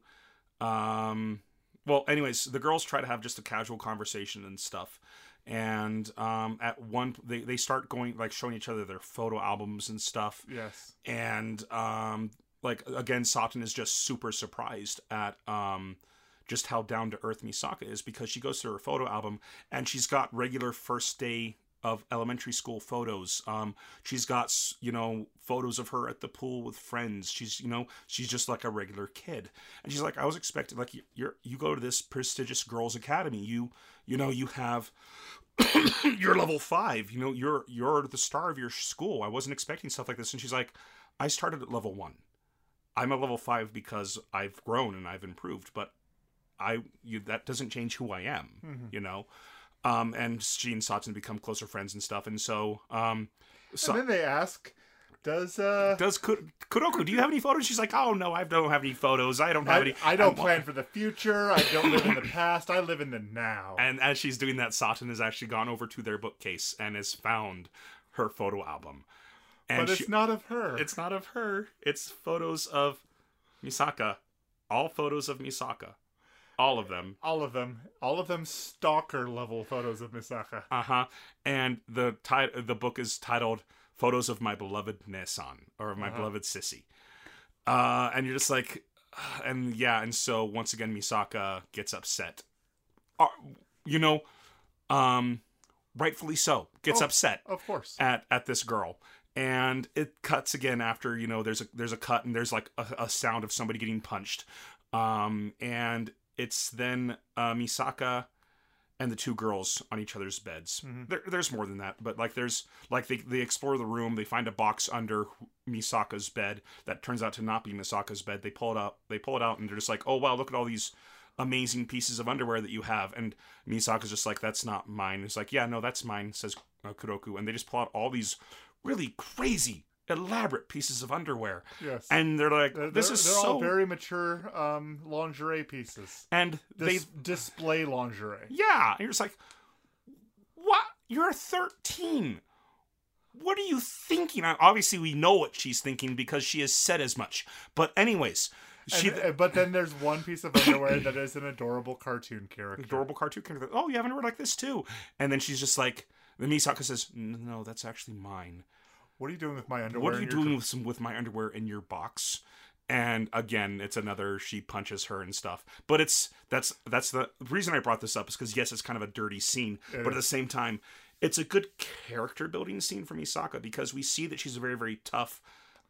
S1: um, well, anyways, the girls try to have just a casual conversation and stuff, and um, at one they they start going like showing each other their photo albums and stuff,
S2: Yes.
S1: and um like again Saten is just super surprised at um just how down to earth Misaka is because she goes through her photo album and she's got regular first day of elementary school photos um she's got you know photos of her at the pool with friends she's you know she's just like a regular kid and she's like i was expecting like you- you're you go to this prestigious girls academy you you know you have you're level five. You know, you're you're the star of your school. I wasn't expecting stuff like this. And she's like, I started at level one. I'm a level five because I've grown and I've improved, but I you, that doesn't change who I am.
S2: Mhm.
S1: You know, um, and she and Saten become closer friends and stuff. And so, um, so,
S2: and then they ask, "Does uh,
S1: does Ku- Kuroko? Do you have any photos? She's like, Oh no, I don't have any photos. I don't have
S2: I,
S1: any.
S2: I don't
S1: I'm-
S2: plan for the future. I don't live in the past. I live in the now."
S1: And as she's doing that, Saten has actually gone over to their bookcase and has found her photo album. And
S2: but
S1: she,
S2: it's not of her.
S1: it's not of her. It's photos of Misaka. All photos of Misaka. All of them.
S2: all of them. All of them stalker level photos of Misaka.
S1: Uh huh. And the ti- the book is titled "Photos of My Beloved Nesan" or of my
S2: Uh-huh.
S1: beloved sissy. Uh, and you're just like, and yeah, and so once again, Misaka gets upset. Uh, you know, um, rightfully so, gets
S2: Oh.
S1: upset
S2: Of course.
S1: at at this girl and it cuts again after you know there's a there's a cut and there's like a, a sound of somebody getting punched um and it's then uh misaka and the two girls on each other's beds
S2: Mhm.
S1: there, there's more than that but like there's like they, they explore the room they find a box under misaka's bed that turns out to not be misaka's bed they pull it out they pull it out and they're just like oh wow look at all these amazing pieces of underwear that you have. And Misaka's just like, that's not mine. It's like, yeah, no, that's mine, says uh, Kuroko. And they just pull out all these really crazy, elaborate pieces of underwear.
S2: Yes.
S1: And they're like,
S2: They're-
S1: this is
S2: they're
S1: so.
S2: all very mature um, lingerie pieces.
S1: and they,
S2: display lingerie.
S1: yeah. And you're just like, what? You're 13. What are you thinking? Obviously, we know what she's thinking because she has said as much. But, anyways, she.
S2: And- but then there's one piece of underwear that is an adorable cartoon character.
S1: adorable cartoon character. Oh, you have underwear like this too. And then she's just like, then Misaka says, "No, that's actually mine.
S2: What are you doing with my underwear?
S1: What are you doing with some with my underwear in your box?" And again, it's another she punches her and stuff. But it's that's that's the reason I brought this up is because yes, it's kind of a dirty scene,
S2: It
S1: but at the same time, it's a good character building scene for Misaka because we see that she's a very very tough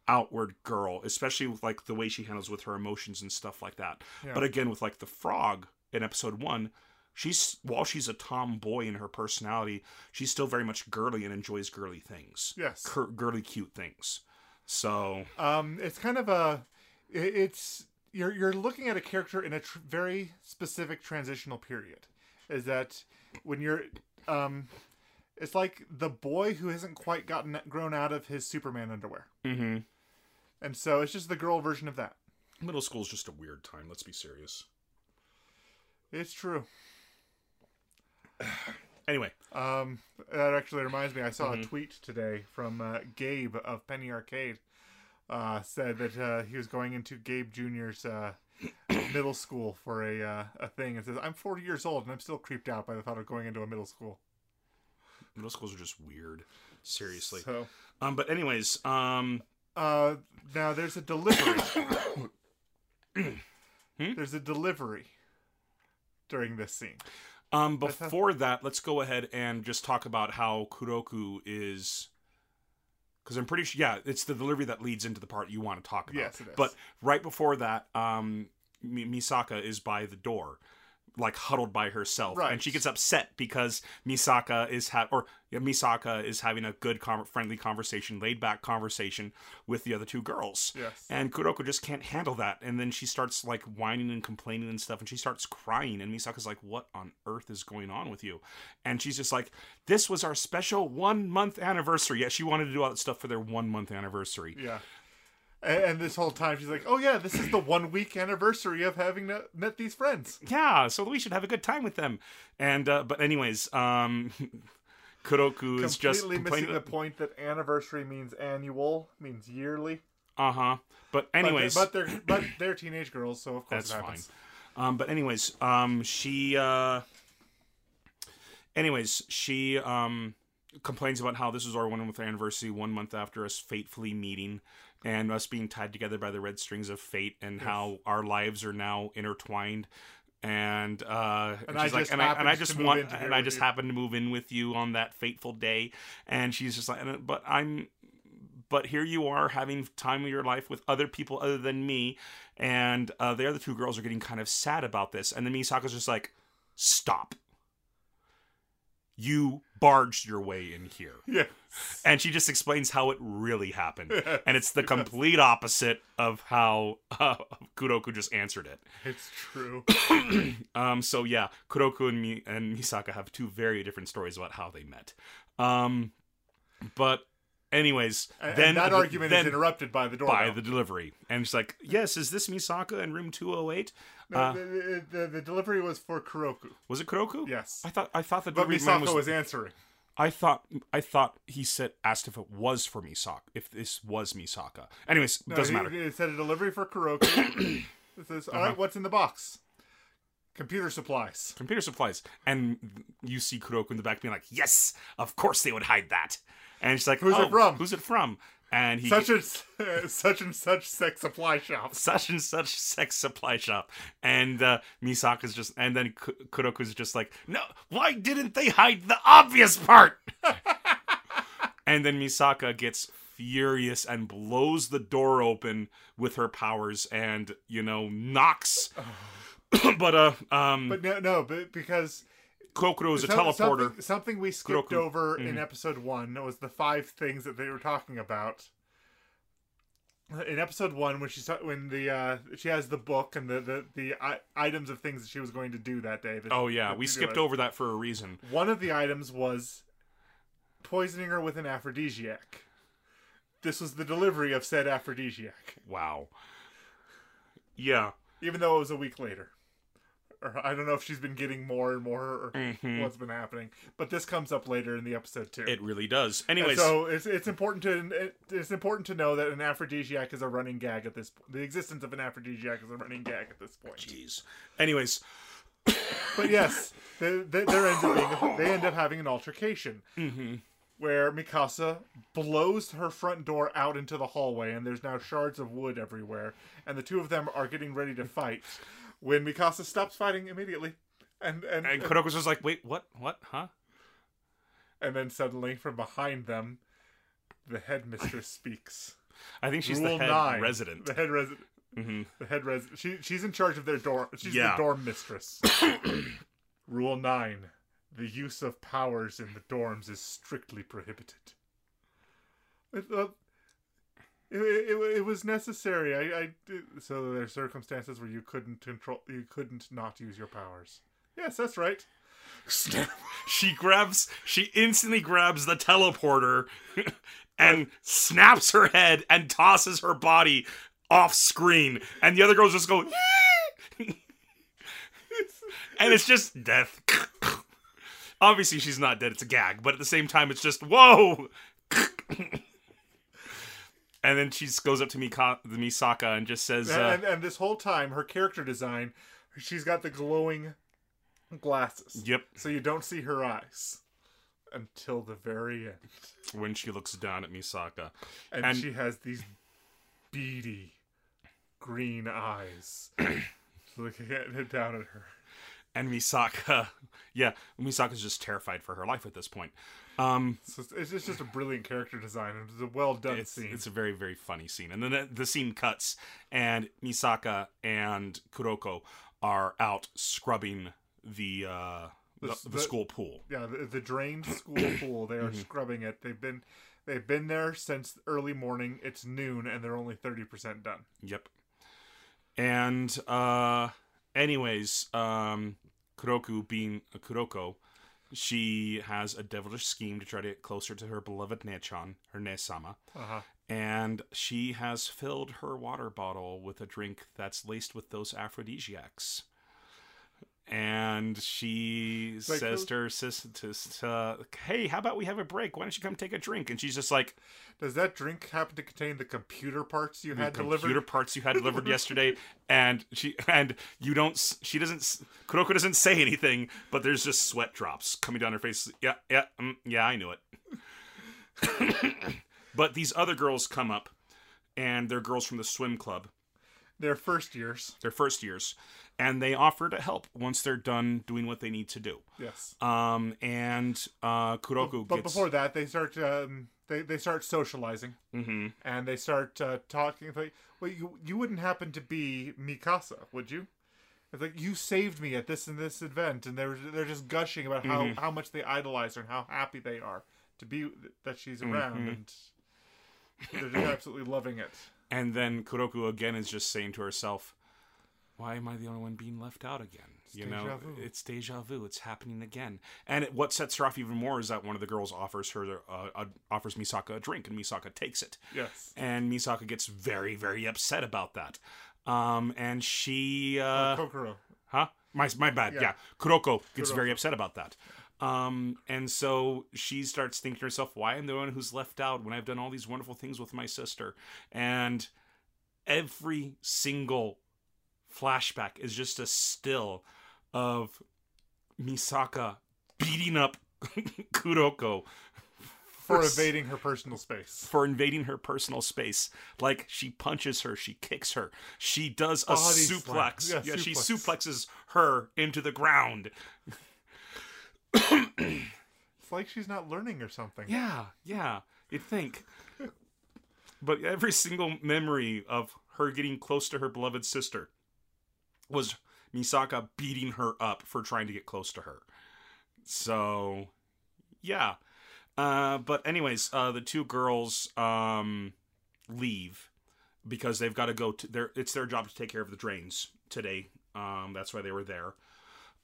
S1: outward girl, especially with like the way she handles with her emotions and stuff like that.
S2: Yeah.
S1: But again, with like the frog in episode one, she's while she's a tomboy in her personality, she's still very much girly and enjoys girly things,
S2: Yes.
S1: Cur- girly cute things. So
S2: Um, it's kind of a it's you're you're looking at a character in a tr- very specific transitional period. Is that when you're, um, it's like the boy who hasn't quite gotten grown out of his Superman underwear,
S1: hmm
S2: and so it's just the girl version of that.
S1: middle school is just a weird time. Let's be serious.
S2: It's true.
S1: Anyway,
S2: Um, that actually reminds me. I saw
S1: Mhm.
S2: a tweet today from uh, Gabe of Penny Arcade. Uh, said that uh, he was going into Gabe Junior's uh, middle school for a uh, a thing, and says, "I'm 40 years old and I'm still creeped out by the thought of going into a middle school."
S1: middle schools are just weird. Seriously.
S2: So,
S1: Um, but anyways, um,
S2: uh, now there's a delivery.
S1: Hmm?
S2: There's a delivery during this scene.
S1: Um, before that, let's go ahead and just talk about how Kuroko is. Because I'm pretty sure, yeah, it's the delivery that leads into the part you want to talk about.
S2: Yes, it is.
S1: But right before that, um, Mi- Misaka is by the door, like huddled by herself,
S2: Right.
S1: and she gets upset because Misaka is ha- or yeah, Misaka is having a good, com- friendly conversation, laid back conversation with the other two girls.
S2: Yes.
S1: And Kuroko just can't handle that. And then she starts like whining and complaining and stuff. And she starts crying. And Misaka's like, What on earth is going on with you? And she's just like, This was our special one month anniversary. Yeah, she wanted to do all that stuff for their one month anniversary.
S2: Yeah. And, and this whole time she's like, "Oh yeah, this is the one week anniversary of having met these friends."
S1: Yeah, so we should have a good time with them. And, uh, but, anyways, um, Kuroko is just
S2: completely missing the point that anniversary means annual, means yearly.
S1: Uh huh. But,
S2: But they-
S1: anyways.
S2: but they're but they're teenage girls, so of course
S1: That's
S2: it
S1: fine. Um, but anyways, um, she, uh, anyways, she um complains about how this is our one month anniversary, one month after us fatefully meeting and us being tied together by the red strings of fate, and how our lives are now intertwined. And uh,
S2: And
S1: she's
S2: I
S1: like,
S2: just
S1: and I and I just want, and I just
S2: you.
S1: happened to move in with you on that fateful day. And she's just like, but I'm but here you are having time of your life with other people other than me and uh, the other two girls are getting kind of sad about this and then misako's just like stop you barged your way in here
S2: Yeah.
S1: and she just explains how it really happened and it's the complete opposite of how uh, kuroko just answered it
S2: It's true.
S1: um, so yeah, Kuroko and, Mi- and Misaka have two very different stories about how they met. Um, but anyways,
S2: And,
S1: then
S2: that argument
S1: then
S2: is interrupted by the
S1: by the delivery, and she's like, "Yes, is this Misaka in room two hundred eight?
S2: No,
S1: Uh,
S2: the, the, the delivery was for Kuroko.
S1: Was it Kuroko?
S2: Yes.
S1: I thought I thought the
S2: But
S1: delivery man
S2: Misako
S1: was,
S2: was answering.
S1: I thought I thought he said asked if it was for Misaka if this was Misaka. Anyways,
S2: No,
S1: doesn't
S2: he-
S1: matter.
S2: It said a delivery for Kuroko. it says, all
S1: Uh-huh.
S2: right, what's in the box? Computer supplies.
S1: Computer supplies, and you see Kuroko in the back being like, "Yes, of course they would hide that." And she's like,
S2: Who's it
S1: "Oh,
S2: from?"
S1: Who's it from?" And he
S2: Such and such and such sex supply shop.
S1: such and such sex supply shop. And uh, Misaka's just, and then Ku- Kuroko's just like, no, why didn't they hide the obvious part? and then Misaka gets furious and blows the door open with her powers and, you know, knocks. but, uh, um,
S2: But no, no, but because
S1: Kokoro is a teleporter.
S2: Something, something we skipped
S1: Kuroko. Mm-hmm.
S2: over in episode one was the five things that they were talking about. in episode one when she saw when the uh, she has the book and the the, the I- items of things that she was going to do that day. that-
S1: Oh yeah, we skipped over that for a reason.
S2: One of the items was poisoning her with an aphrodisiac. This was the delivery of said aphrodisiac,
S1: Wow. Yeah.
S2: even though it was a week later. Or I don't know if she's been getting more and more or
S1: Mhm.
S2: what's been happening, but this comes up later in the episode too.
S1: It really does.
S2: And
S1: Anyways,
S2: so it's it's important to it's important to know that an aphrodisiac is a running gag at this point. The existence of an aphrodisiac is a running gag at this point.
S1: jeez. Anyways,
S2: But yes, they, they, there ends up being they end up having an altercation
S1: mhm.
S2: where Mikasa blows her front door out into the hallway, and there's now shards of wood everywhere, and the two of them are getting ready to fight. When Mikasa stops fighting immediately, and and
S1: and Kuroko's just like, "Wait, what? What? Huh?"
S2: and then suddenly from behind them, the headmistress speaks.
S1: I think she's
S2: Rule
S1: the head
S2: nine.
S1: resident.
S2: The head resident.
S1: hmm
S2: The head resident. She she's in charge of their dorm. She's
S1: Yeah.
S2: the dorm mistress. Rule nine: the use of powers in the dorms is strictly prohibited. It, it, it was necessary. I, I so there are circumstances where you couldn't control. You couldn't not use your powers. Yes, that's right. Snap.
S1: she grabs. She instantly grabs the teleporter and snaps her head and tosses her body off screen, and the other girls just go. and it's just death. Obviously, she's not dead. It's a gag, but at the same time, it's just whoa. and then she goes up to Mika, the Misaka and just says, uh,
S2: and, and this whole time, her character design, she's got the glowing glasses,
S1: "Yep."
S2: so you don't see her eyes until the very end.
S1: When she looks down at Misaka,
S2: and,
S1: And-
S2: she has these beady green eyes looking at, down at her.
S1: and Misaka, yeah, Misaka's just terrified for her life at this point. Um,
S2: So it's, it's just a brilliant character design. It's a well done
S1: it's
S2: scene.
S1: it's a very very funny scene, and then the, the scene cuts, and Misaka and Kuroko are out scrubbing the uh, the,
S2: The
S1: the school pool.
S2: yeah, the, the drained school pool. They are
S1: Mm-hmm.
S2: scrubbing it. They've been they've been there since early morning. It's noon, and they're only thirty percent done.
S1: Yep. And uh anyways, um Kuroko being a Kuroko, she has a devilish scheme to try to get closer to her beloved Nechan, her Ne-sama.
S2: Uh huh.
S1: And she has filled her water bottle with a drink that's laced with those aphrodisiacs. And she
S2: Like
S1: says to her sister, uh, "Hey, how about we have a break? Why don't you come take a drink?" And she's just like,
S2: Does that drink happen to contain the computer parts you
S1: the
S2: had
S1: computer
S2: delivered?
S1: parts you had delivered yesterday and she and you don't she doesn't kuroko doesn't say anything but there's just sweat drops coming down her face yeah yeah mm, yeah i knew it but these other girls come up and they're girls from the swim club
S2: They're first years.
S1: they're first years and they offer to help once they're done doing what they need to do
S2: Yes.
S1: um and uh kuroko
S2: But
S1: gets
S2: before that, they start um, they they start socializing.
S1: hmm
S2: and they start uh, talking. Like, well, you you wouldn't happen to be Mikasa, would you? It's like you saved me at this and this event, and they're they're just gushing about how
S1: Mhm.
S2: how much they idolize her and how happy they are to be that she's around,
S1: Mhm.
S2: and they're just absolutely loving it.
S1: And then Kuroko again is just saying to herself, "Why am I the only one being left out again? you know,
S2: vu.
S1: it's deja vu. It's happening again." And it, what sets her off even more is that one of the girls offers her uh, uh, offers Misaka a drink, and Misaka takes it,
S2: Yes.
S1: and Misaka gets very very upset about that. Um, and she, uh,
S2: Kokoro.
S1: huh? My my bad. Yeah,
S2: Yeah.
S1: Kuroko gets
S2: Kuroko.
S1: very upset about that. Um, and so she starts thinking to herself, why am I the one who's left out when I've done all these wonderful things with my sister? And every single flashback is just a still of Misaka beating up Kuroko
S2: For
S1: s-
S2: evading her personal space.
S1: for invading her personal space. Like she punches her, she kicks her, she does a
S2: Body
S1: suplex.
S2: Yeah,
S1: Yeah, she
S2: suplex.
S1: suplexes her into the ground.
S2: It's like she's not learning or something.
S1: Yeah, yeah, you'd think. but every single memory of her getting close to her beloved sister was Misaka beating her up for trying to get close to her. So, yeah. Uh, but anyways, uh, the two girls um, leave, because they've got to go to their. It's their job to take care of the drains today. Um, that's why they were there.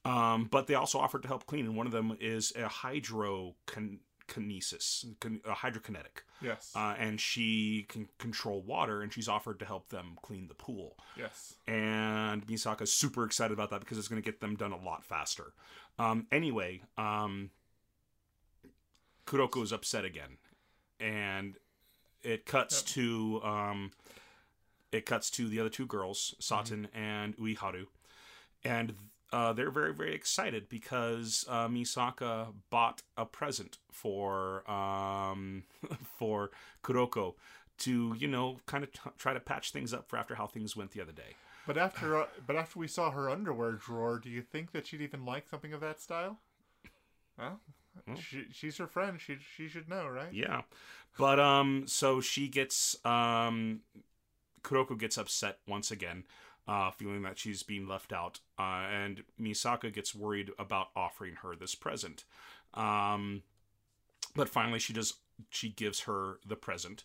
S1: Um, but they also offered to help clean, and one of them is a hydrokinesis, con- a hydrokinetic,
S2: Yes.
S1: uh, and she can control water, and she's offered to help them clean the pool.
S2: yes.
S1: And Misaka's super excited about that because it's going to get them done a lot faster. Um, anyway, um, Kuroko is upset again, and it cuts to um, it cuts to the other two girls, Saten and Uiharu, and uh, they're very very excited because uh, Misaka bought a present for um, for Kuroko to you know kind of t- try to patch things up for after how things went the other day.
S2: But after uh, but after we saw her underwear drawer, do you think that she'd even like something of that style? Well, she, she's her friend. She she should know, right?
S1: Yeah. But um so she gets um Kuroko gets upset once again, uh feeling that she's being left out. Uh and Misaka gets worried about offering her this present. Um but finally she just she gives her the present.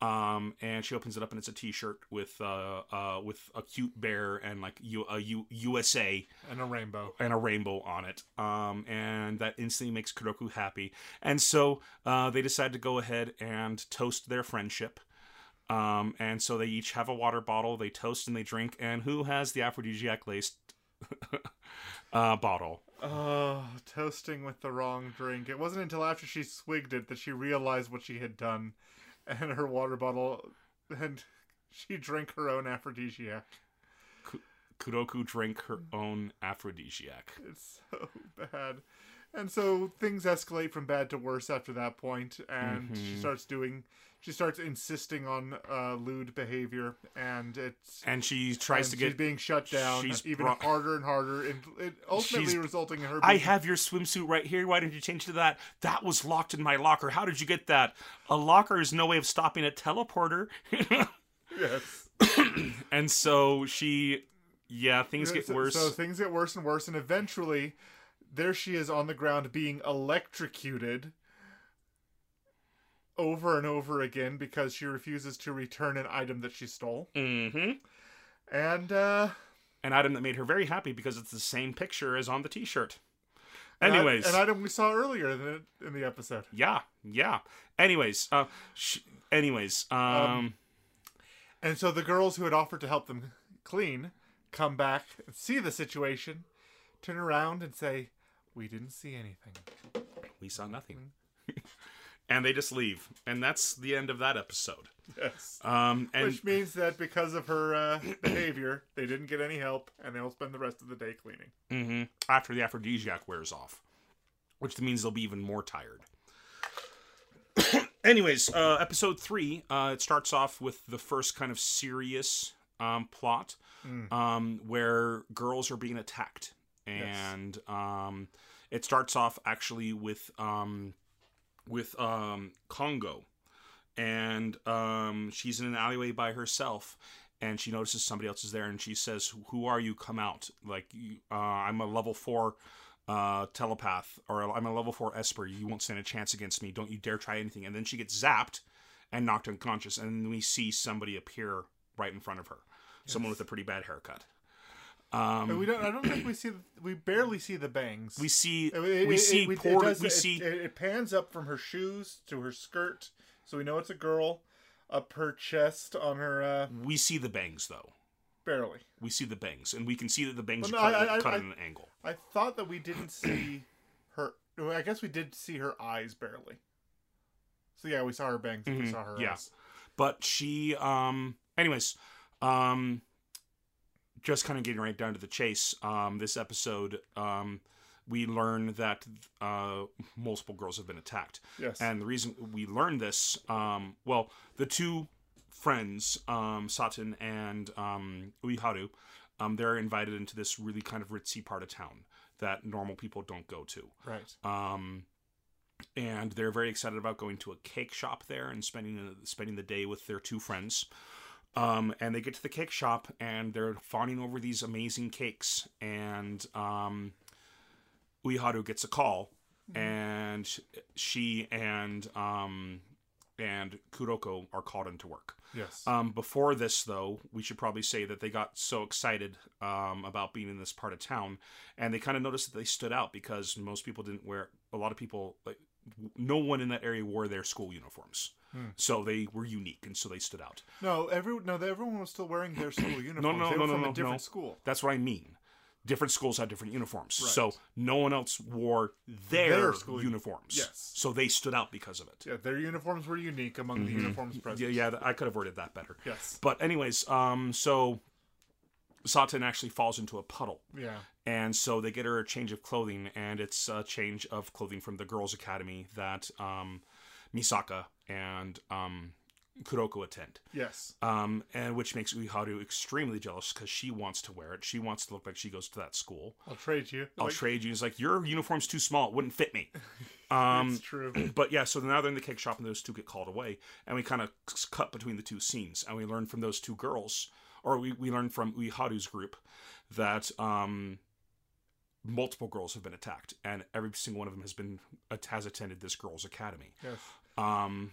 S1: Um and she opens it up and it's a t-shirt with uh uh with a cute bear and like U- a U- USA
S2: And a rainbow.
S1: and a rainbow on it. Um, and that instantly makes Kuroko happy. And so uh, they decide to go ahead and toast their friendship. Um, and so they each have a water bottle. They toast and they drink. And who has the aphrodisiac laced uh, bottle?
S2: Oh, toasting with the wrong drink. It wasn't until after she swigged it that she realized what she had done, and her water bottle, and she drank her own aphrodisiac.
S1: Kuroko drank her own aphrodisiac.
S2: It's so bad. And so things escalate from bad to worse after that point, and she
S1: Mhm.
S2: starts doing, she starts insisting on uh, lewd behavior, and it's
S1: And she tries to
S2: and she's
S1: get.
S2: being shut down
S1: she's
S2: even
S1: brought-
S2: harder and harder, and it ultimately resulting in her.
S1: I have your swimsuit right here. Why didn't you change to that? That was locked in my locker. How did you get that? A locker is no way of stopping a teleporter.
S2: yes.
S1: and so she yeah things get
S2: so,
S1: worse
S2: So things get worse and worse, and eventually, there she is on the ground being electrocuted over and over again because she refuses to return an item that she stole.
S1: hmm
S2: And uh
S1: an item that made her very happy because it's the same picture as on the t-shirt anyways
S2: an item we saw earlier in the, in the episode.
S1: yeah yeah anyways uh sh- anyways um,
S2: And so the girls who had offered to help them clean come back, see the situation, turn around and say, "We didn't see anything."
S1: we saw nothing and they just leave. And that's the end of that episode.
S2: Yes.
S1: um and
S2: Which means that because of her uh, behavior, they didn't get any help, and they'll spend the rest of the day cleaning.
S1: mhm, after the aphrodisiac wears off which means they'll be even more tired. Anyways uh episode three uh it starts off with the first kind of serious um plot um where girls are being attacked. And um it starts off actually with um with um kongo. And um she's in an alleyway by herself and she notices somebody else is there and she says who are you? Come out. Like uh, i'm a level four uh, telepath or i'm a level four esper. You won't stand a chance against me. Don't you dare try anything. And then she gets zapped and knocked unconscious and we see somebody appear right in front of her. Someone with a pretty bad haircut
S2: But
S1: um,
S2: we don't. I don't think we see. We barely see the bangs.
S1: we see
S2: It- it-
S1: we see
S2: it- it does-
S1: we see
S2: It, pans up from her shoes to her skirt, so we know it's a girl. Up her chest, on her uh,
S1: we see the bangs though
S2: barely.
S1: we see the bangs and we can see that the bangs
S2: Well,
S1: are
S2: no,
S1: cut,
S2: I- I-
S1: cut
S2: I-
S1: at an angle
S2: I thought that we didn't see her. well, I guess we did see her eyes barely. So yeah, we saw her bangs. We
S1: Mhm,
S2: saw her
S1: yeah.
S2: eyes.
S1: but she um anyways um just kind of getting right down to the chase um this episode um we learn that uh multiple girls have been attacked
S2: Yes.
S1: and the reason we learned this um well the two friends um saten and um uiharu um they're invited into this really kind of ritzy part of town that normal people don't go to
S2: right.
S1: um, and they're very excited about going to a cake shop there and spending the, spending the day with their two friends. Um, and they get to the cake shop and they're fawning over these amazing cakes. And um, Uiharu gets a call, and she and um, and Kuroko are called into work.
S2: Yes.
S1: Um, before this, though, we should probably say that they got so excited um, about being in this part of town, and they kind of noticed that they stood out because most people didn't wear. A lot of people, like no one in that area, wore their school uniforms, so they were unique, and so they stood out.
S2: no, every no, everyone was still wearing their school uniforms.
S1: no,
S2: they
S1: no, no,
S2: from
S1: no,
S2: a different
S1: no.
S2: school.
S1: That's what I mean. Different schools had different uniforms,
S2: Right.
S1: so no one else wore their,
S2: Their school uni-
S1: uniforms.
S2: Yes.
S1: so they stood out because of it.
S2: Yeah, their uniforms were unique among the uniforms present.
S1: Mm-hmm. Yeah, yeah, I could have worded that better.
S2: Yes.
S1: But anyways, um, so Saten actually falls into a puddle.
S2: Yeah.
S1: And so they get her a change of clothing, and it's a change of clothing from the girls' academy that um, Misaka and um, Kuroko attend.
S2: Yes.
S1: Um, and which makes Uiharu extremely jealous because she wants to wear it. She wants to look like she goes to that school.
S2: I'll trade you.
S1: I'll
S2: Like,
S1: trade you. He's like, your uniform's too small. It wouldn't fit me. Um,
S2: It's true.
S1: but yeah, so now they're in the cake shop and those two get called away, and we kind of cut between the two scenes, and we learn from those two girls, or we, we learn from Uiharu's group that um, multiple girls have been attacked, and every single one of them has been has attended this girls' academy.
S2: Yes.
S1: Um,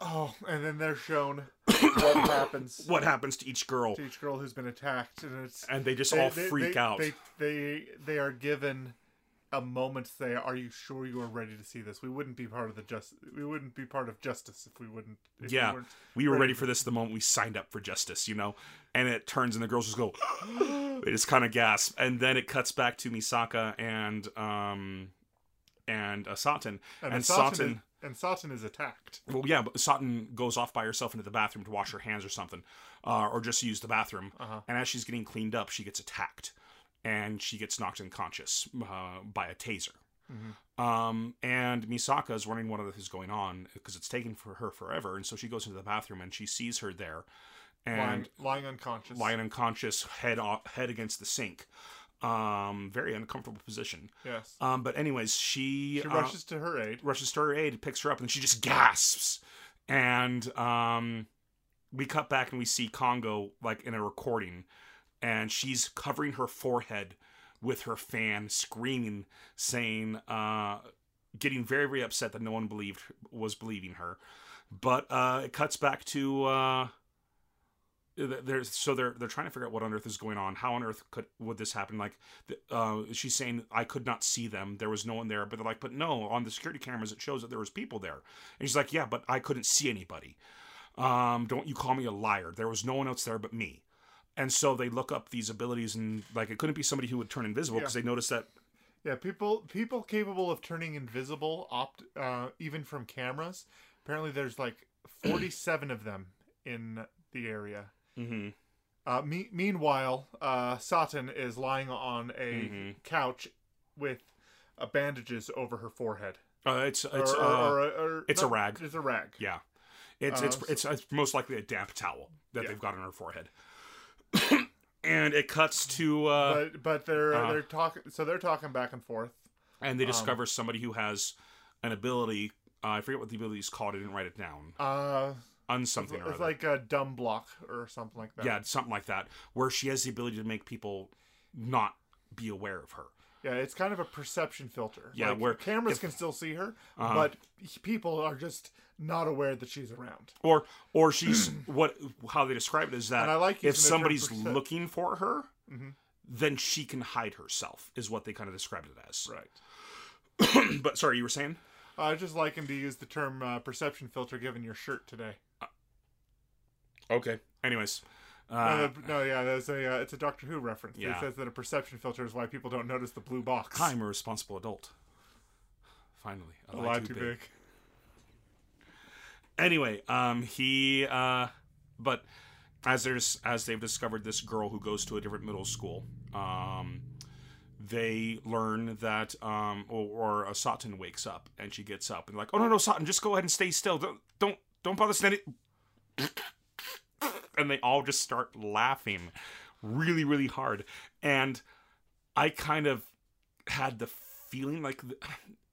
S2: Oh, and then they're shown what happens
S1: what happens to each girl,
S2: to each girl who's been attacked, and it's
S1: and they just
S2: they-
S1: all
S2: they-
S1: freak
S2: they-
S1: out.
S2: They, they they are given a moment to say, "Are you sure you are ready to see this? We wouldn't be part of the just. We wouldn't be part of justice if we wouldn't. If
S1: Yeah.
S2: we weren't.
S1: we were
S2: ready
S1: ready for this the moment we signed up for justice, you know? And it turns and the girls just go, they just kind of gasp. And then it cuts back to Misaka and, um, and uh, Saten.
S2: And,
S1: And,
S2: is, and Saten is attacked.
S1: well, yeah, but Saten goes off by herself into the bathroom to wash her hands or something, uh, or just use the bathroom.
S2: Uh-huh.
S1: And as she's getting cleaned up, she gets attacked. And she gets knocked unconscious uh, by a taser.
S2: Mm-hmm.
S1: Um, and Misaka is wondering what is going on because it's taken for her forever. And so she goes into the bathroom and she sees her there. And
S2: lying, lying unconscious.
S1: lying unconscious, head off, head against the sink. Um, very uncomfortable position.
S2: Yes.
S1: Um, but anyways, she,
S2: She
S1: uh,
S2: rushes to her aid.
S1: rushes to her aid, picks her up, and she just gasps. And um, we cut back and we see Kongo like in a recording, and she's covering her forehead with her fan, screaming, saying, uh, getting very very upset that no one believed was believing her. But uh, it cuts back to. There's so they're they're trying to figure out what on earth is going on. How on earth could would this happen? Like, uh, she's saying I could not see them. There was no one there. But they're like, but no, on the security cameras it shows that there was people there. And she's like, yeah, but I couldn't see anybody. Um, don't you call me a liar? There was no one else there but me. And so they look up these abilities and like it couldn't be somebody who would turn invisible because they noticed that
S2: Yeah, people people capable of turning invisible, opt uh, even from cameras. Apparently, there's like 47 of them in the area.
S1: Mhm,
S2: Uh, me- meanwhile, uh, Saten is lying on a
S1: Mhm.
S2: couch with uh, bandages over her forehead.
S1: uh, it's it's
S2: or,
S1: uh,
S2: or, or, or-
S1: it's a rag.
S2: It's a rag.
S1: Yeah, it's it's, it's it's most likely a damp towel that
S2: Yeah.
S1: they've got on her forehead. and it cuts to uh,
S2: but but they're
S1: uh,
S2: they're talking. So they're talking back and forth.
S1: and they
S2: um,
S1: discover somebody who has an ability. Uh, I forget what the ability is called. I didn't write it down.
S2: Uh,
S1: On something or
S2: it's like a dumb block or something like that.
S1: yeah, something like that, where she has the ability to make people not be aware of her.
S2: Yeah, it's kind of a perception filter.
S1: Yeah,
S2: Like,
S1: where
S2: cameras
S1: if-
S2: can still see her,
S1: Uh-huh.
S2: but people are just not aware that she's around.
S1: Or or she's what how they describe it is that
S2: And I like
S1: if
S2: using the term
S1: somebody's looking for her,
S2: Mhm.
S1: then she can hide herself. Is what they kind of described it as.
S2: Right.
S1: but sorry, you were saying?
S2: I just like him to use the term uh, perception filter given your shirt today.
S1: Okay. Anyways,
S2: no,
S1: uh,
S2: the- no, yeah, there's a uh, it's a Doctor Who reference.
S1: Yeah.
S2: It says that a perception filter is why people don't notice the blue box.
S1: I'm a responsible adult. Finally,
S2: a lot too big.
S1: anyway um he uh but as there's as they've discovered this girl who goes to a different middle school um they learn that um or, or uh, wakes up and she gets up and like oh no no Saten just go ahead and stay still don't don't don't bother standing and they all just start laughing really really hard and I kind of had the feeling like the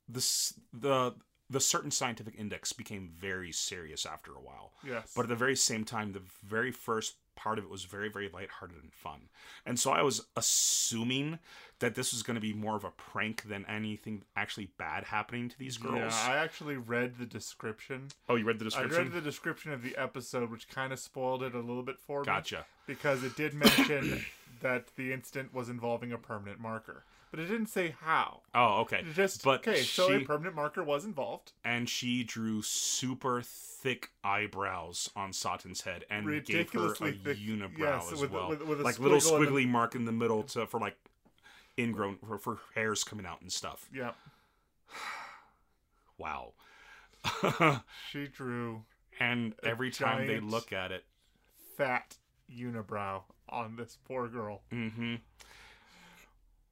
S1: the the, the certain scientific index became very serious after a while
S2: Yes.
S1: but at the very same time the very first part of it was very, very lighthearted and fun. And so I was assuming that this was going to be more of a prank than anything actually bad happening to these girls.
S2: Yeah, I actually read the description.
S1: oh, you read the description?
S2: I read the description of the episode, which kind of spoiled it a little bit for me.
S1: Gotcha.
S2: Because it did mention that the incident was involving a permanent marker, but it didn't say how.
S1: Oh, okay.
S2: It just
S1: But
S2: okay. So a
S1: she-
S2: permanent marker was involved.
S1: and she drew super thick eyebrows on Saten's head and gave her a
S2: thick-
S1: unibrow
S2: yes,
S1: as
S2: with-
S1: well,
S2: with- with a
S1: like little
S2: squiggle in the-
S1: squiggly mark in the middle to for like ingrown for, for hairs coming out and stuff.
S2: Yeah,
S1: Wow.
S2: she drew
S1: and every time they look at it,
S2: fat unibrow on this poor girl.
S1: hmm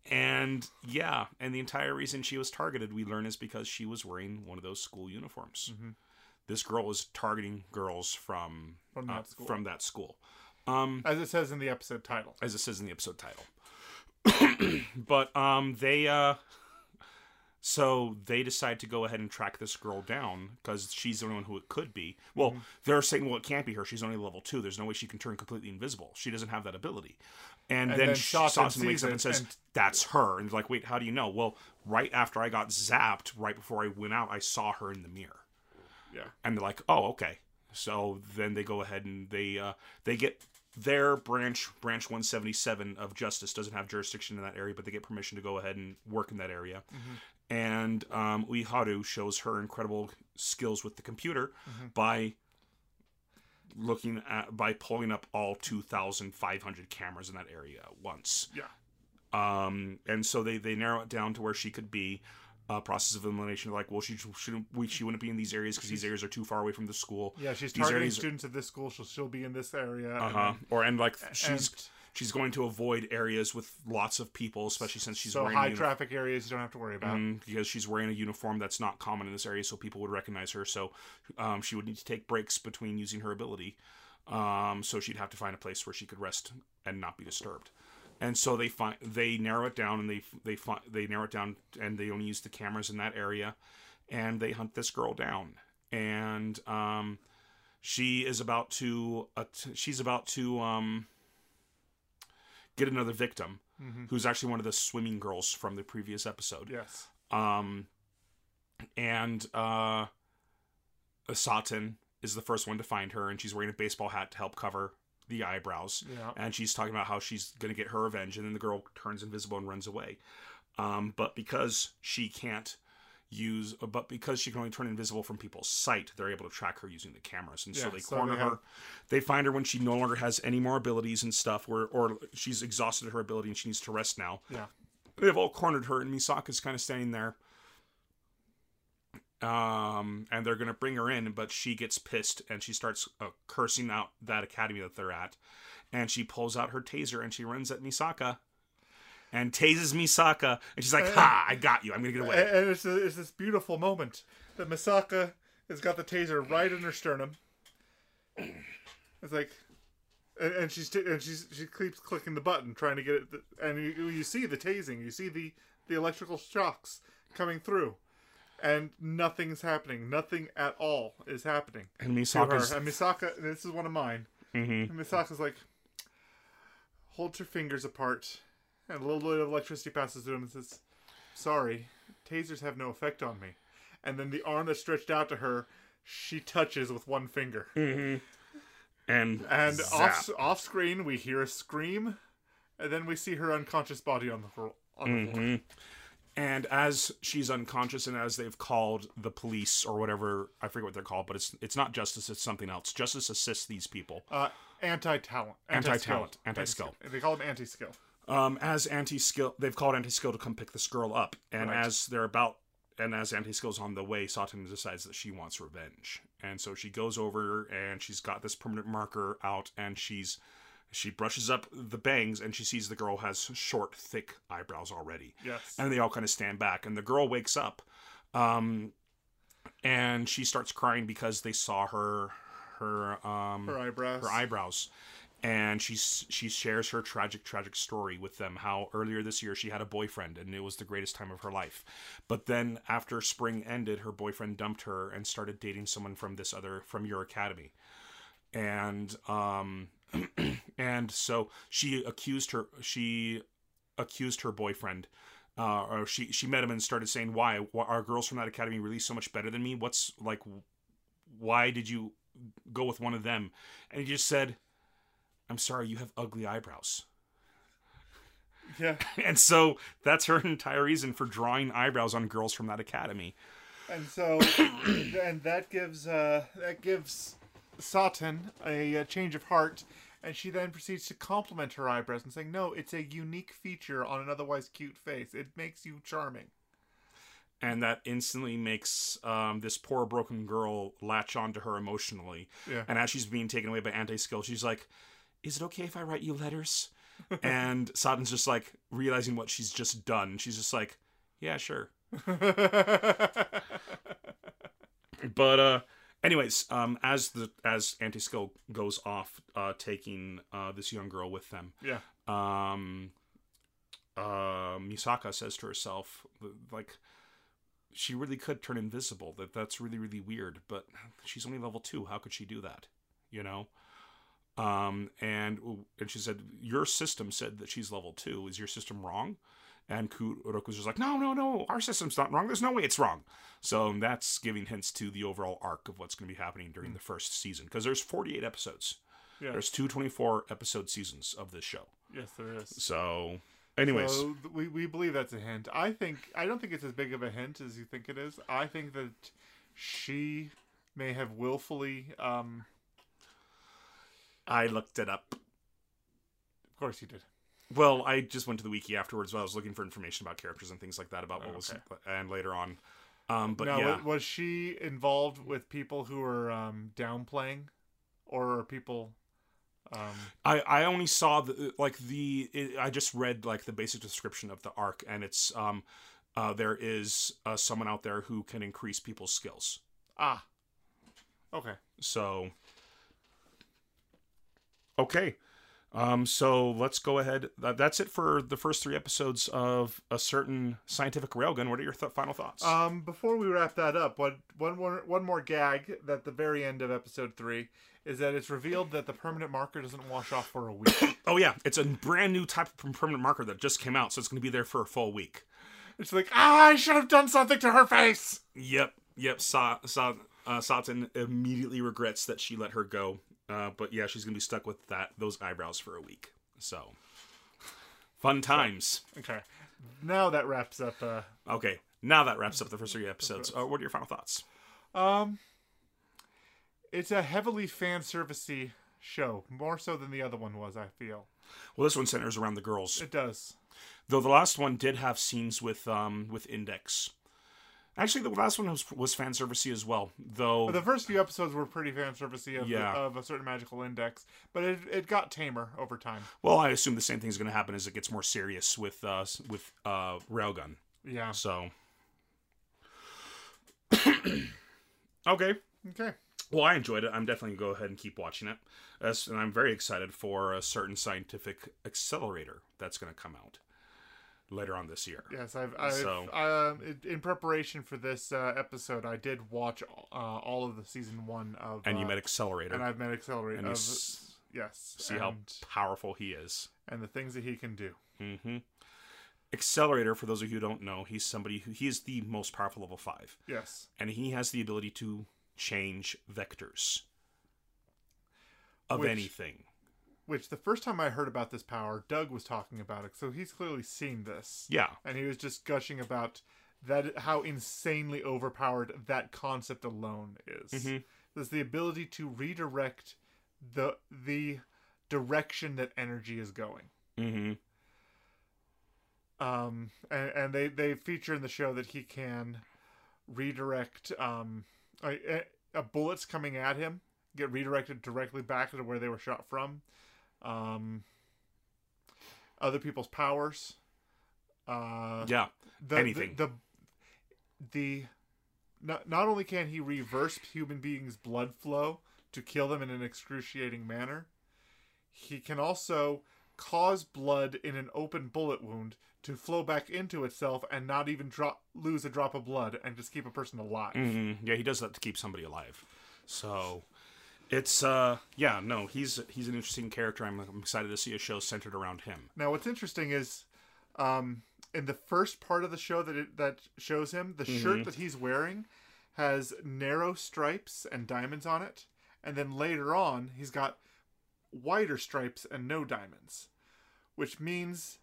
S1: And yeah, and the entire reason she was targeted, we learn, is because she was wearing one of those school uniforms.
S2: Mhm.
S1: This girl was targeting girls from
S2: From
S1: uh,
S2: that school.
S1: From that school. Um,
S2: As it says in the episode title.
S1: as it says in the episode title. but um, they uh, so they decide to go ahead and track this girl down because she's the only one who it could be. Well,
S2: Mm-hmm.
S1: they're saying, well, it can't be her. She's only level two. There's no way she can turn completely invisible. She doesn't have that ability. And,
S2: And
S1: then,
S2: then Sawson
S1: wakes up and says,
S2: and-
S1: "That's her." And like, wait, how do you know? Well, right after I got zapped, right before I went out, I saw her in the mirror
S2: Yeah.
S1: and they're like, "Oh, okay." So then they go ahead and they uh, they get their branch branch 177 of justice doesn't have jurisdiction in that area, but they get permission to go ahead and work in that area. And um, Uiharu shows her incredible skills with the computer by looking at by pulling up all 2,500 cameras in that area at once.
S2: Yeah.
S1: Um, and so they they narrow it down to where she could be. Uh, process of elimination. Like, well, she shouldn't. We, she wouldn't be in these areas because these areas are too far away from the school.
S2: Yeah, she's
S1: These
S2: targeting
S1: areas-
S2: students at this school. She'll she'll be in this area.
S1: Uh huh. Or and like she's
S2: and-
S1: she's going to avoid areas with lots of people, especially since she's
S2: so
S1: wearing
S2: high
S1: uni-
S2: traffic areas you don't have to worry about.
S1: Mhm, because she's wearing a uniform that's not common in this area, so people would recognize her. So um, she would need to take breaks between using her ability. Um, so she'd have to find a place where she could rest and not be disturbed. And so they find they narrow it down and they they find they narrow it down and they only use the cameras in that area, and they hunt this girl down. And um, she is about to uh, she's about to um, get another victim
S2: hmm
S1: who's actually one of the swimming girls from the previous episode.
S2: Yes.
S1: Um, and uh, Saten is the first one to find her, and she's wearing a baseball hat to help cover the eyebrows.
S2: Yeah.
S1: And she's talking about how she's going to get her revenge, and then the girl turns invisible and runs away. Um, but because she can't use, but because she can only turn invisible from people's sight, they're able to track her using the cameras, and so they
S2: so
S1: corner
S2: they have-
S1: her. They find her when she no longer has any more abilities and stuff, where or she's exhausted her ability and she needs to rest now.
S2: Yeah.
S1: they've all cornered her and misaka's kind of standing there. Um and they're gonna bring her in but she gets pissed and she starts uh, cursing out that academy that they're at. And she pulls out her taser and she runs at misaka and tases misaka and she's like ha i got you i'm gonna get away
S2: And, it's, a, it's this beautiful moment that Misaka has got the taser right in her sternum. It's like, and, and she's t- and she's she keeps clicking the button trying to get it, and you, you see the tasing, you see the the electrical shocks coming through, and nothing's happening. Nothing at all is happening
S1: and
S2: to
S1: misaka's.
S2: And Misaka, and this is one of mine.
S1: Mhm.
S2: And Misaka's like, holds her fingers apart, and a little bit of electricity passes through him and says, Sorry, tasers have no effect on me. And then the arm that's stretched out to her, she touches with one finger.
S1: and
S2: And
S1: zap.
S2: off, off screen, we hear a scream, and then we see her unconscious body on the, floor- on the floor.
S1: Mhm. And as she's unconscious, and as they've called the police or whatever, I forget what they're called, but it's it's not justice; it's something else. Justice assists these people.
S2: Uh, anti-talent.
S1: Anti-talent. Anti-skill.
S2: They call them anti-skill.
S1: Um, as anti-skill, they've called anti-skill to come pick this girl up, and
S2: Right.
S1: as they're about, and as anti-skill's on the way, Saten decides that she wants revenge, and so she goes over and she's got this permanent marker out, and she's she brushes up the bangs, and she sees the girl has short, thick eyebrows already.
S2: Yes.
S1: and they all kind of stand back and the girl wakes up um and she starts crying because they saw her her um
S2: her eyebrows.
S1: her eyebrows and she's she shares her tragic tragic story with them how earlier this year she had a boyfriend and it was the greatest time of her life. But then after spring ended her boyfriend dumped her and started dating someone from this other from your academy. And um and so she accused her she accused her boyfriend uh, or she she met him and started saying why, why are girls from that academy really so much better than me? What's like why did you go with one of them? And he just said i'm sorry you have ugly eyebrows
S2: Yeah.
S1: and so that's her entire reason for drawing eyebrows on girls from that academy
S2: And so, and that gives uh, that gives Saten a, a change of heart, and she then proceeds to compliment her eyebrows and saying, "No, it's a unique feature on an otherwise cute face. It makes you charming."
S1: and that instantly makes um, this poor broken girl latch onto her emotionally.
S2: Yeah.
S1: And as she's being taken away by anti-skill, she's like, "Is it okay if I write you letters?" and Saten's just like realizing what she's just done. She's just like, "Yeah, sure." But uh, anyways, um, as the as anti-skill goes off, uh, taking uh this young girl with them,
S2: yeah.
S1: um, uh, Misaka says to herself, like, she really could turn invisible. That that's really really weird. But she's only level two. How could she do that? You know. Um, and and she said, your system said that she's level two. Is your system wrong? And Kuroko's just like, no, no, no, our system's not wrong. There's no way it's wrong. So that's giving hints to the overall arc of what's going to be happening during the first season. Because there's 48 episodes.
S2: Yeah.
S1: There's two 24 episode seasons of this show.
S2: Yes, there is.
S1: So, anyways,
S2: So we, we believe that's a hint. I think I don't think it's as big of a hint as you think it is. I think that she may have willfully um
S1: I looked it up.
S2: of course you did.
S1: Well, I just went to the wiki afterwards while I was looking for information about characters and things like that about what was
S2: Okay.
S1: and later on. Um, but
S2: now,
S1: yeah,
S2: was she involved with people who were um downplaying or are people um
S1: I, I only saw the like the it, I just read like the basic description of the arc and it's um uh, there is uh, someone out there who can increase people's skills.
S2: ah okay
S1: So okay. Um, so let's go ahead. That's it for the first three episodes of a certain scientific railgun. What are your th- final thoughts?
S2: Um, before we wrap that up, one, one, more, one more gag at the very end of episode three is that it's revealed that the permanent marker doesn't wash off for a week.
S1: oh yeah, it's a brand new type of permanent marker that just came out, so it's going to be there for a full week.
S2: it's like, ah, I should have done something to her face.
S1: Yep, yep. Sa- Sa- uh, Saten immediately regrets that she let her go. Uh, but yeah, she's gonna be stuck with that those eyebrows for a week. So fun times.
S2: Okay, now that wraps up. Uh,
S1: Okay, now that wraps up the first three episodes. Uh, what are your final thoughts?
S2: um, it's a heavily fan servicey show, more so than the other one was. I feel
S1: Well, this one centers around the girls,
S2: it does.
S1: though the last one did have scenes with um with Index. Actually, the last one was was fan servicey as well, though.
S2: But the first few episodes were pretty fan servicey of,
S1: Yeah.
S2: of a certain magical index, but it, it got tamer over time.
S1: well, I assume the same thing is going to happen as it gets more serious with uh with uh Railgun.
S2: Yeah.
S1: So. okay.
S2: Okay.
S1: Well, I enjoyed it. I'm definitely going to go ahead and keep watching it. As, and I'm very excited for a certain scientific accelerator that's going to come out later on this year.
S2: Yes, I've, I've
S1: So-
S2: um, in- preparation for this uh, episode, I did watch uh, all of the season one of.
S1: And you
S2: uh,
S1: met Accelerator.
S2: and I've met Accelerator.
S1: and
S2: of,
S1: s-
S2: yes,
S1: see
S2: and,
S1: how powerful he is.
S2: and the things that he can do.
S1: hmm Accelerator, for those of you who don't know, he's somebody who he is the most powerful level five,
S2: Yes,
S1: and he has the ability to change vectors of
S2: Which-
S1: anything.
S2: Which the first time I heard about this power, Doug was talking about it, so he's clearly seen this,
S1: Yeah,
S2: and he was just gushing about that how insanely overpowered that concept alone is.
S1: Mhm.
S2: There's the ability to redirect the the direction that energy is going.
S1: hmm
S2: um and, and they they feature in the show that he can redirect um a, a bullets coming at him get redirected directly back to where they were shot from um other people's powers uh
S1: yeah.
S2: the,
S1: anything.
S2: the the, the not, not only can he reverse human beings blood flow to kill them in an excruciating manner he can also cause blood in an open bullet wound to flow back into itself and not even drop lose a drop of blood and just keep a person alive
S1: hmm Yeah, he does that to keep somebody alive. So, It's uh yeah no he's he's an interesting character. I'm, I'm excited to see a show centered around him.
S2: Now, what's interesting is, um, in the first part of the show that it, that shows him, the shirt that he's wearing has narrow stripes and diamonds on it, and then later on he's got wider stripes and no diamonds, which means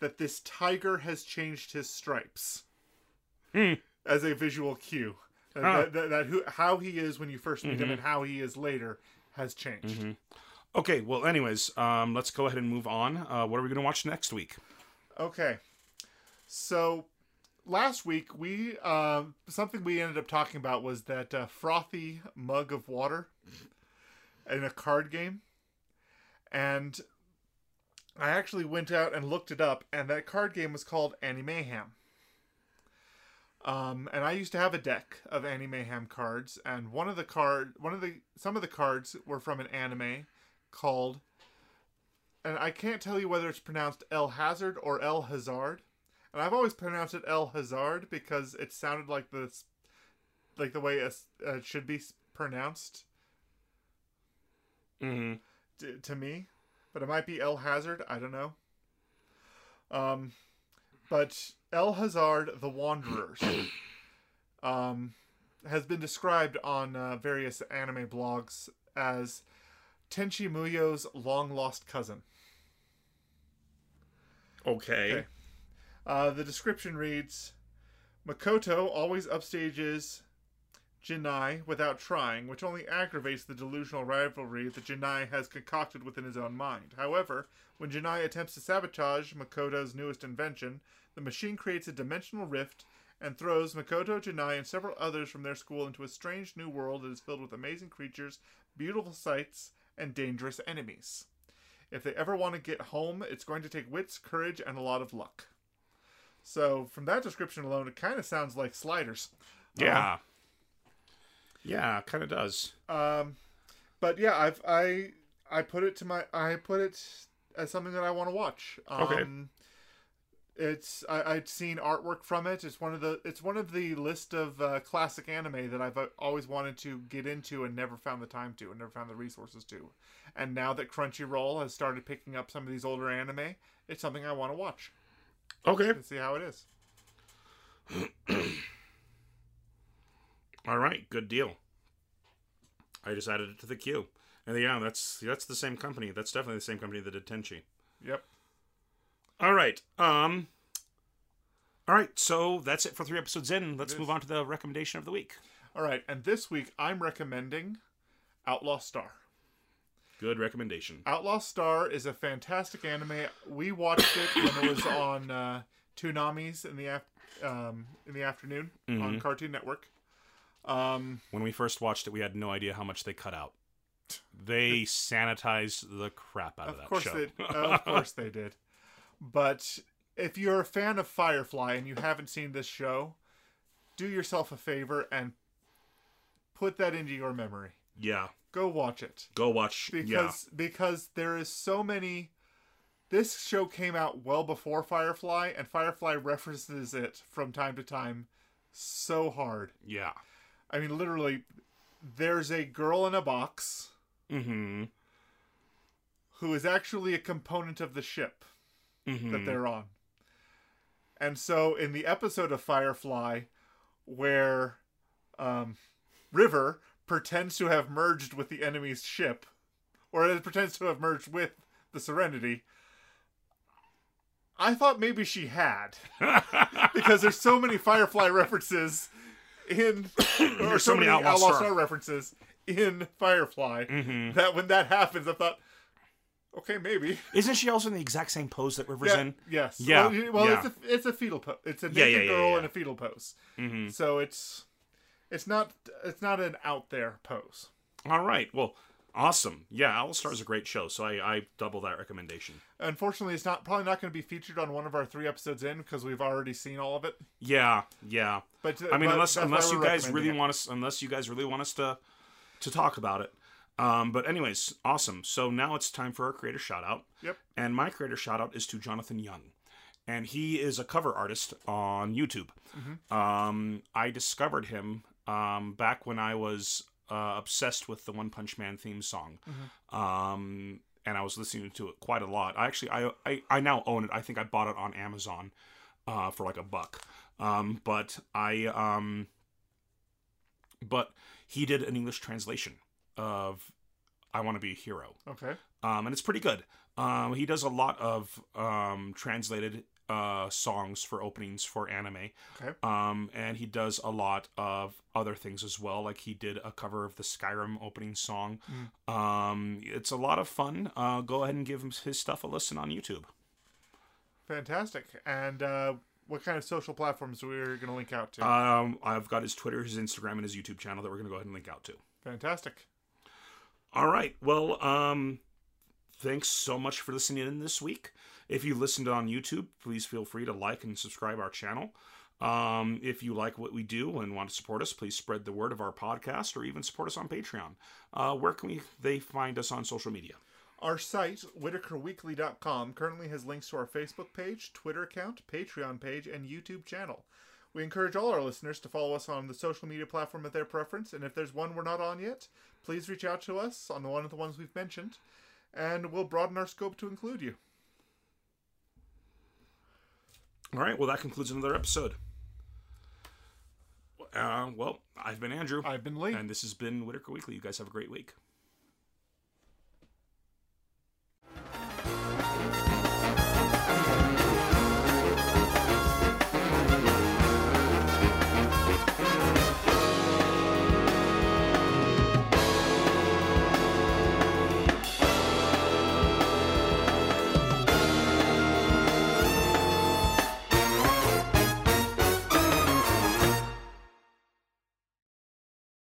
S2: that this tiger has changed his stripes as a visual cue. That,
S1: Huh.
S2: that, that, that who, how he is when you first meet him and how he is later has changed.
S1: Okay, well anyways, um let's go ahead and move on. Uh, what are we gonna watch next week?
S2: Okay. So last week we uh, something we ended up talking about was that uh, frothy mug of water in a card game, and I actually went out and looked it up, and that card game was called Ani-Mayhem. Um, and I used to have a deck of Ani-Mayhem cards, and one of the card, one of the some of the cards were from an anime called and I can't tell you whether it's pronounced El Hazard or El Hazard. And I've always pronounced it El Hazard because it sounded like the like the way it uh, should be pronounced
S1: Mm-hmm.
S2: t- to me, but it might be El Hazard. I don't know. Um, but El Hazard, the Wanderers, um, has been described on uh, various anime blogs as Tenchi Muyo's long lost cousin.
S1: Okay.
S2: Okay. Uh, the description reads Makoto always upstages Jinnai without trying, which only aggravates the delusional rivalry that Jinnai has concocted within his own mind. However, when Jinnai attempts to sabotage Makoto's newest invention, the machine creates a dimensional rift and throws Makoto, Jinnai, and several others from their school into a strange new world that is filled with amazing creatures, beautiful sights, and dangerous enemies. If they ever want to get home, it's going to take wits, courage, and a lot of luck. So, from that description alone, it kind of sounds like Sliders.
S1: Yeah. Um, Yeah, kind of does.
S2: Um, but yeah, I've I I put it to my I put it as something that I want to watch. Um,
S1: Okay.
S2: It's I, I'd seen artwork from it. It's one of the it's one of the list of uh, classic anime that I've uh, always wanted to get into and never found the time to and never found the resources to. And now that Crunchyroll has started picking up some of these older anime, it's something I want to watch
S1: Okay.
S2: and see how it is.
S1: All right. Good deal. I just added it to the queue. And yeah, that's that's the same company. That's definitely the same company that did Tenchi.
S2: Yep.
S1: All right. Um. All right. So that's it for three episodes in. Let's move on to the recommendation of the week.
S2: All right, and this week I'm recommending Outlaw Star.
S1: Good recommendation.
S2: Outlaw Star is a fantastic anime. We watched it when it was on uh, Toonami's in the af- um, in the afternoon on Cartoon Network. Um,
S1: When we first watched it, we had no idea how much they cut out. They sanitized the crap out of,
S2: of
S1: that
S2: course,
S1: show.
S2: they, of course they did. But if you're a fan of Firefly and you haven't seen this show, do yourself a favor and put that into your memory.
S1: yeah.
S2: Go watch it.
S1: Go watch.
S2: because
S1: yeah.
S2: because there is so many this show came out well before Firefly and Firefly references it from time to time so hard.
S1: Yeah.
S2: I mean literally there's a girl in a box
S1: Mm-hmm.
S2: who is actually a component of the ship
S1: Mm-hmm.
S2: that they're on. And so in the episode of Firefly where um, River pretends to have merged with the enemy's ship, or it pretends to have merged with the Serenity, I thought maybe she had. because there's so many Firefly references in. Or
S1: There's so many Outlaw Star.
S2: references in Firefly
S1: Mhm.
S2: that when that happens, I thought, okay, maybe.
S1: Isn't she also in the exact same pose that River's
S2: Yeah,
S1: in?
S2: Yes.
S1: Yeah,
S2: Well, well
S1: yeah.
S2: it's a it's a fetal pose. It's a naked
S1: yeah, yeah,
S2: girl in a fetal pose.
S1: Mm-hmm.
S2: So it's it's not it's not an out there pose.
S1: All right. Well, awesome. Yeah, Outlaw Star is a great show, so I, I double that recommendation.
S2: Unfortunately, it's not probably not going to be featured on one of our three episodes in because we've already seen all of it.
S1: Yeah, yeah.
S2: But
S1: I mean,
S2: but
S1: unless unless you guys really
S2: it.
S1: want us, unless you guys really want us to to talk about it. Um, but anyways, awesome. So now it's time for our creator shout out.
S2: Yep.
S1: And my creator shout out is to Jonathan Young. And he is a cover artist on YouTube.
S2: Mm-hmm.
S1: Um, I discovered him um, back when I was uh, obsessed with the One Punch Man theme song. Um, and I was listening to it quite a lot. I actually, I, I, I now own it. I think I bought it on Amazon uh, for like a buck. Um, but I, um, but he did an English translation of "I Want to Be a Hero,"
S2: Okay.
S1: um, and it's pretty good. Um, he does a lot of um, translated uh, songs for openings for anime.
S2: Okay.
S1: Um, and he does a lot of other things as well. Like he did a cover of the Skyrim opening song. Um, it's a lot of fun. Uh, go ahead and give him his stuff a listen on YouTube.
S2: Fantastic. And uh, what kind of social platforms we're going to link out to?
S1: Um, I've got his Twitter, his Instagram, and his YouTube channel that we're going to go ahead and link out to.
S2: Fantastic.
S1: All right. Well, um, thanks so much for listening in this week. If you listened on YouTube, please feel free to like and subscribe our channel. Um, if you like what we do and want to support us, please spread the word of our podcast or even support us on Patreon. Uh, where can we they find us on social media?
S2: Our site, whitakerweekly.com, currently has links to our Facebook page, Twitter account, Patreon page, and YouTube channel. We encourage all our listeners to follow us on the social media platform of their preference, and if there's one we're not on yet, please reach out to us on one of the ones we've mentioned, and we'll broaden our scope to include you.
S1: All right. Well, that concludes another episode. Uh, well, I've been Andrew,
S2: I've been Lee.
S1: and this has been Whitaker Weekly. You guys have a great week.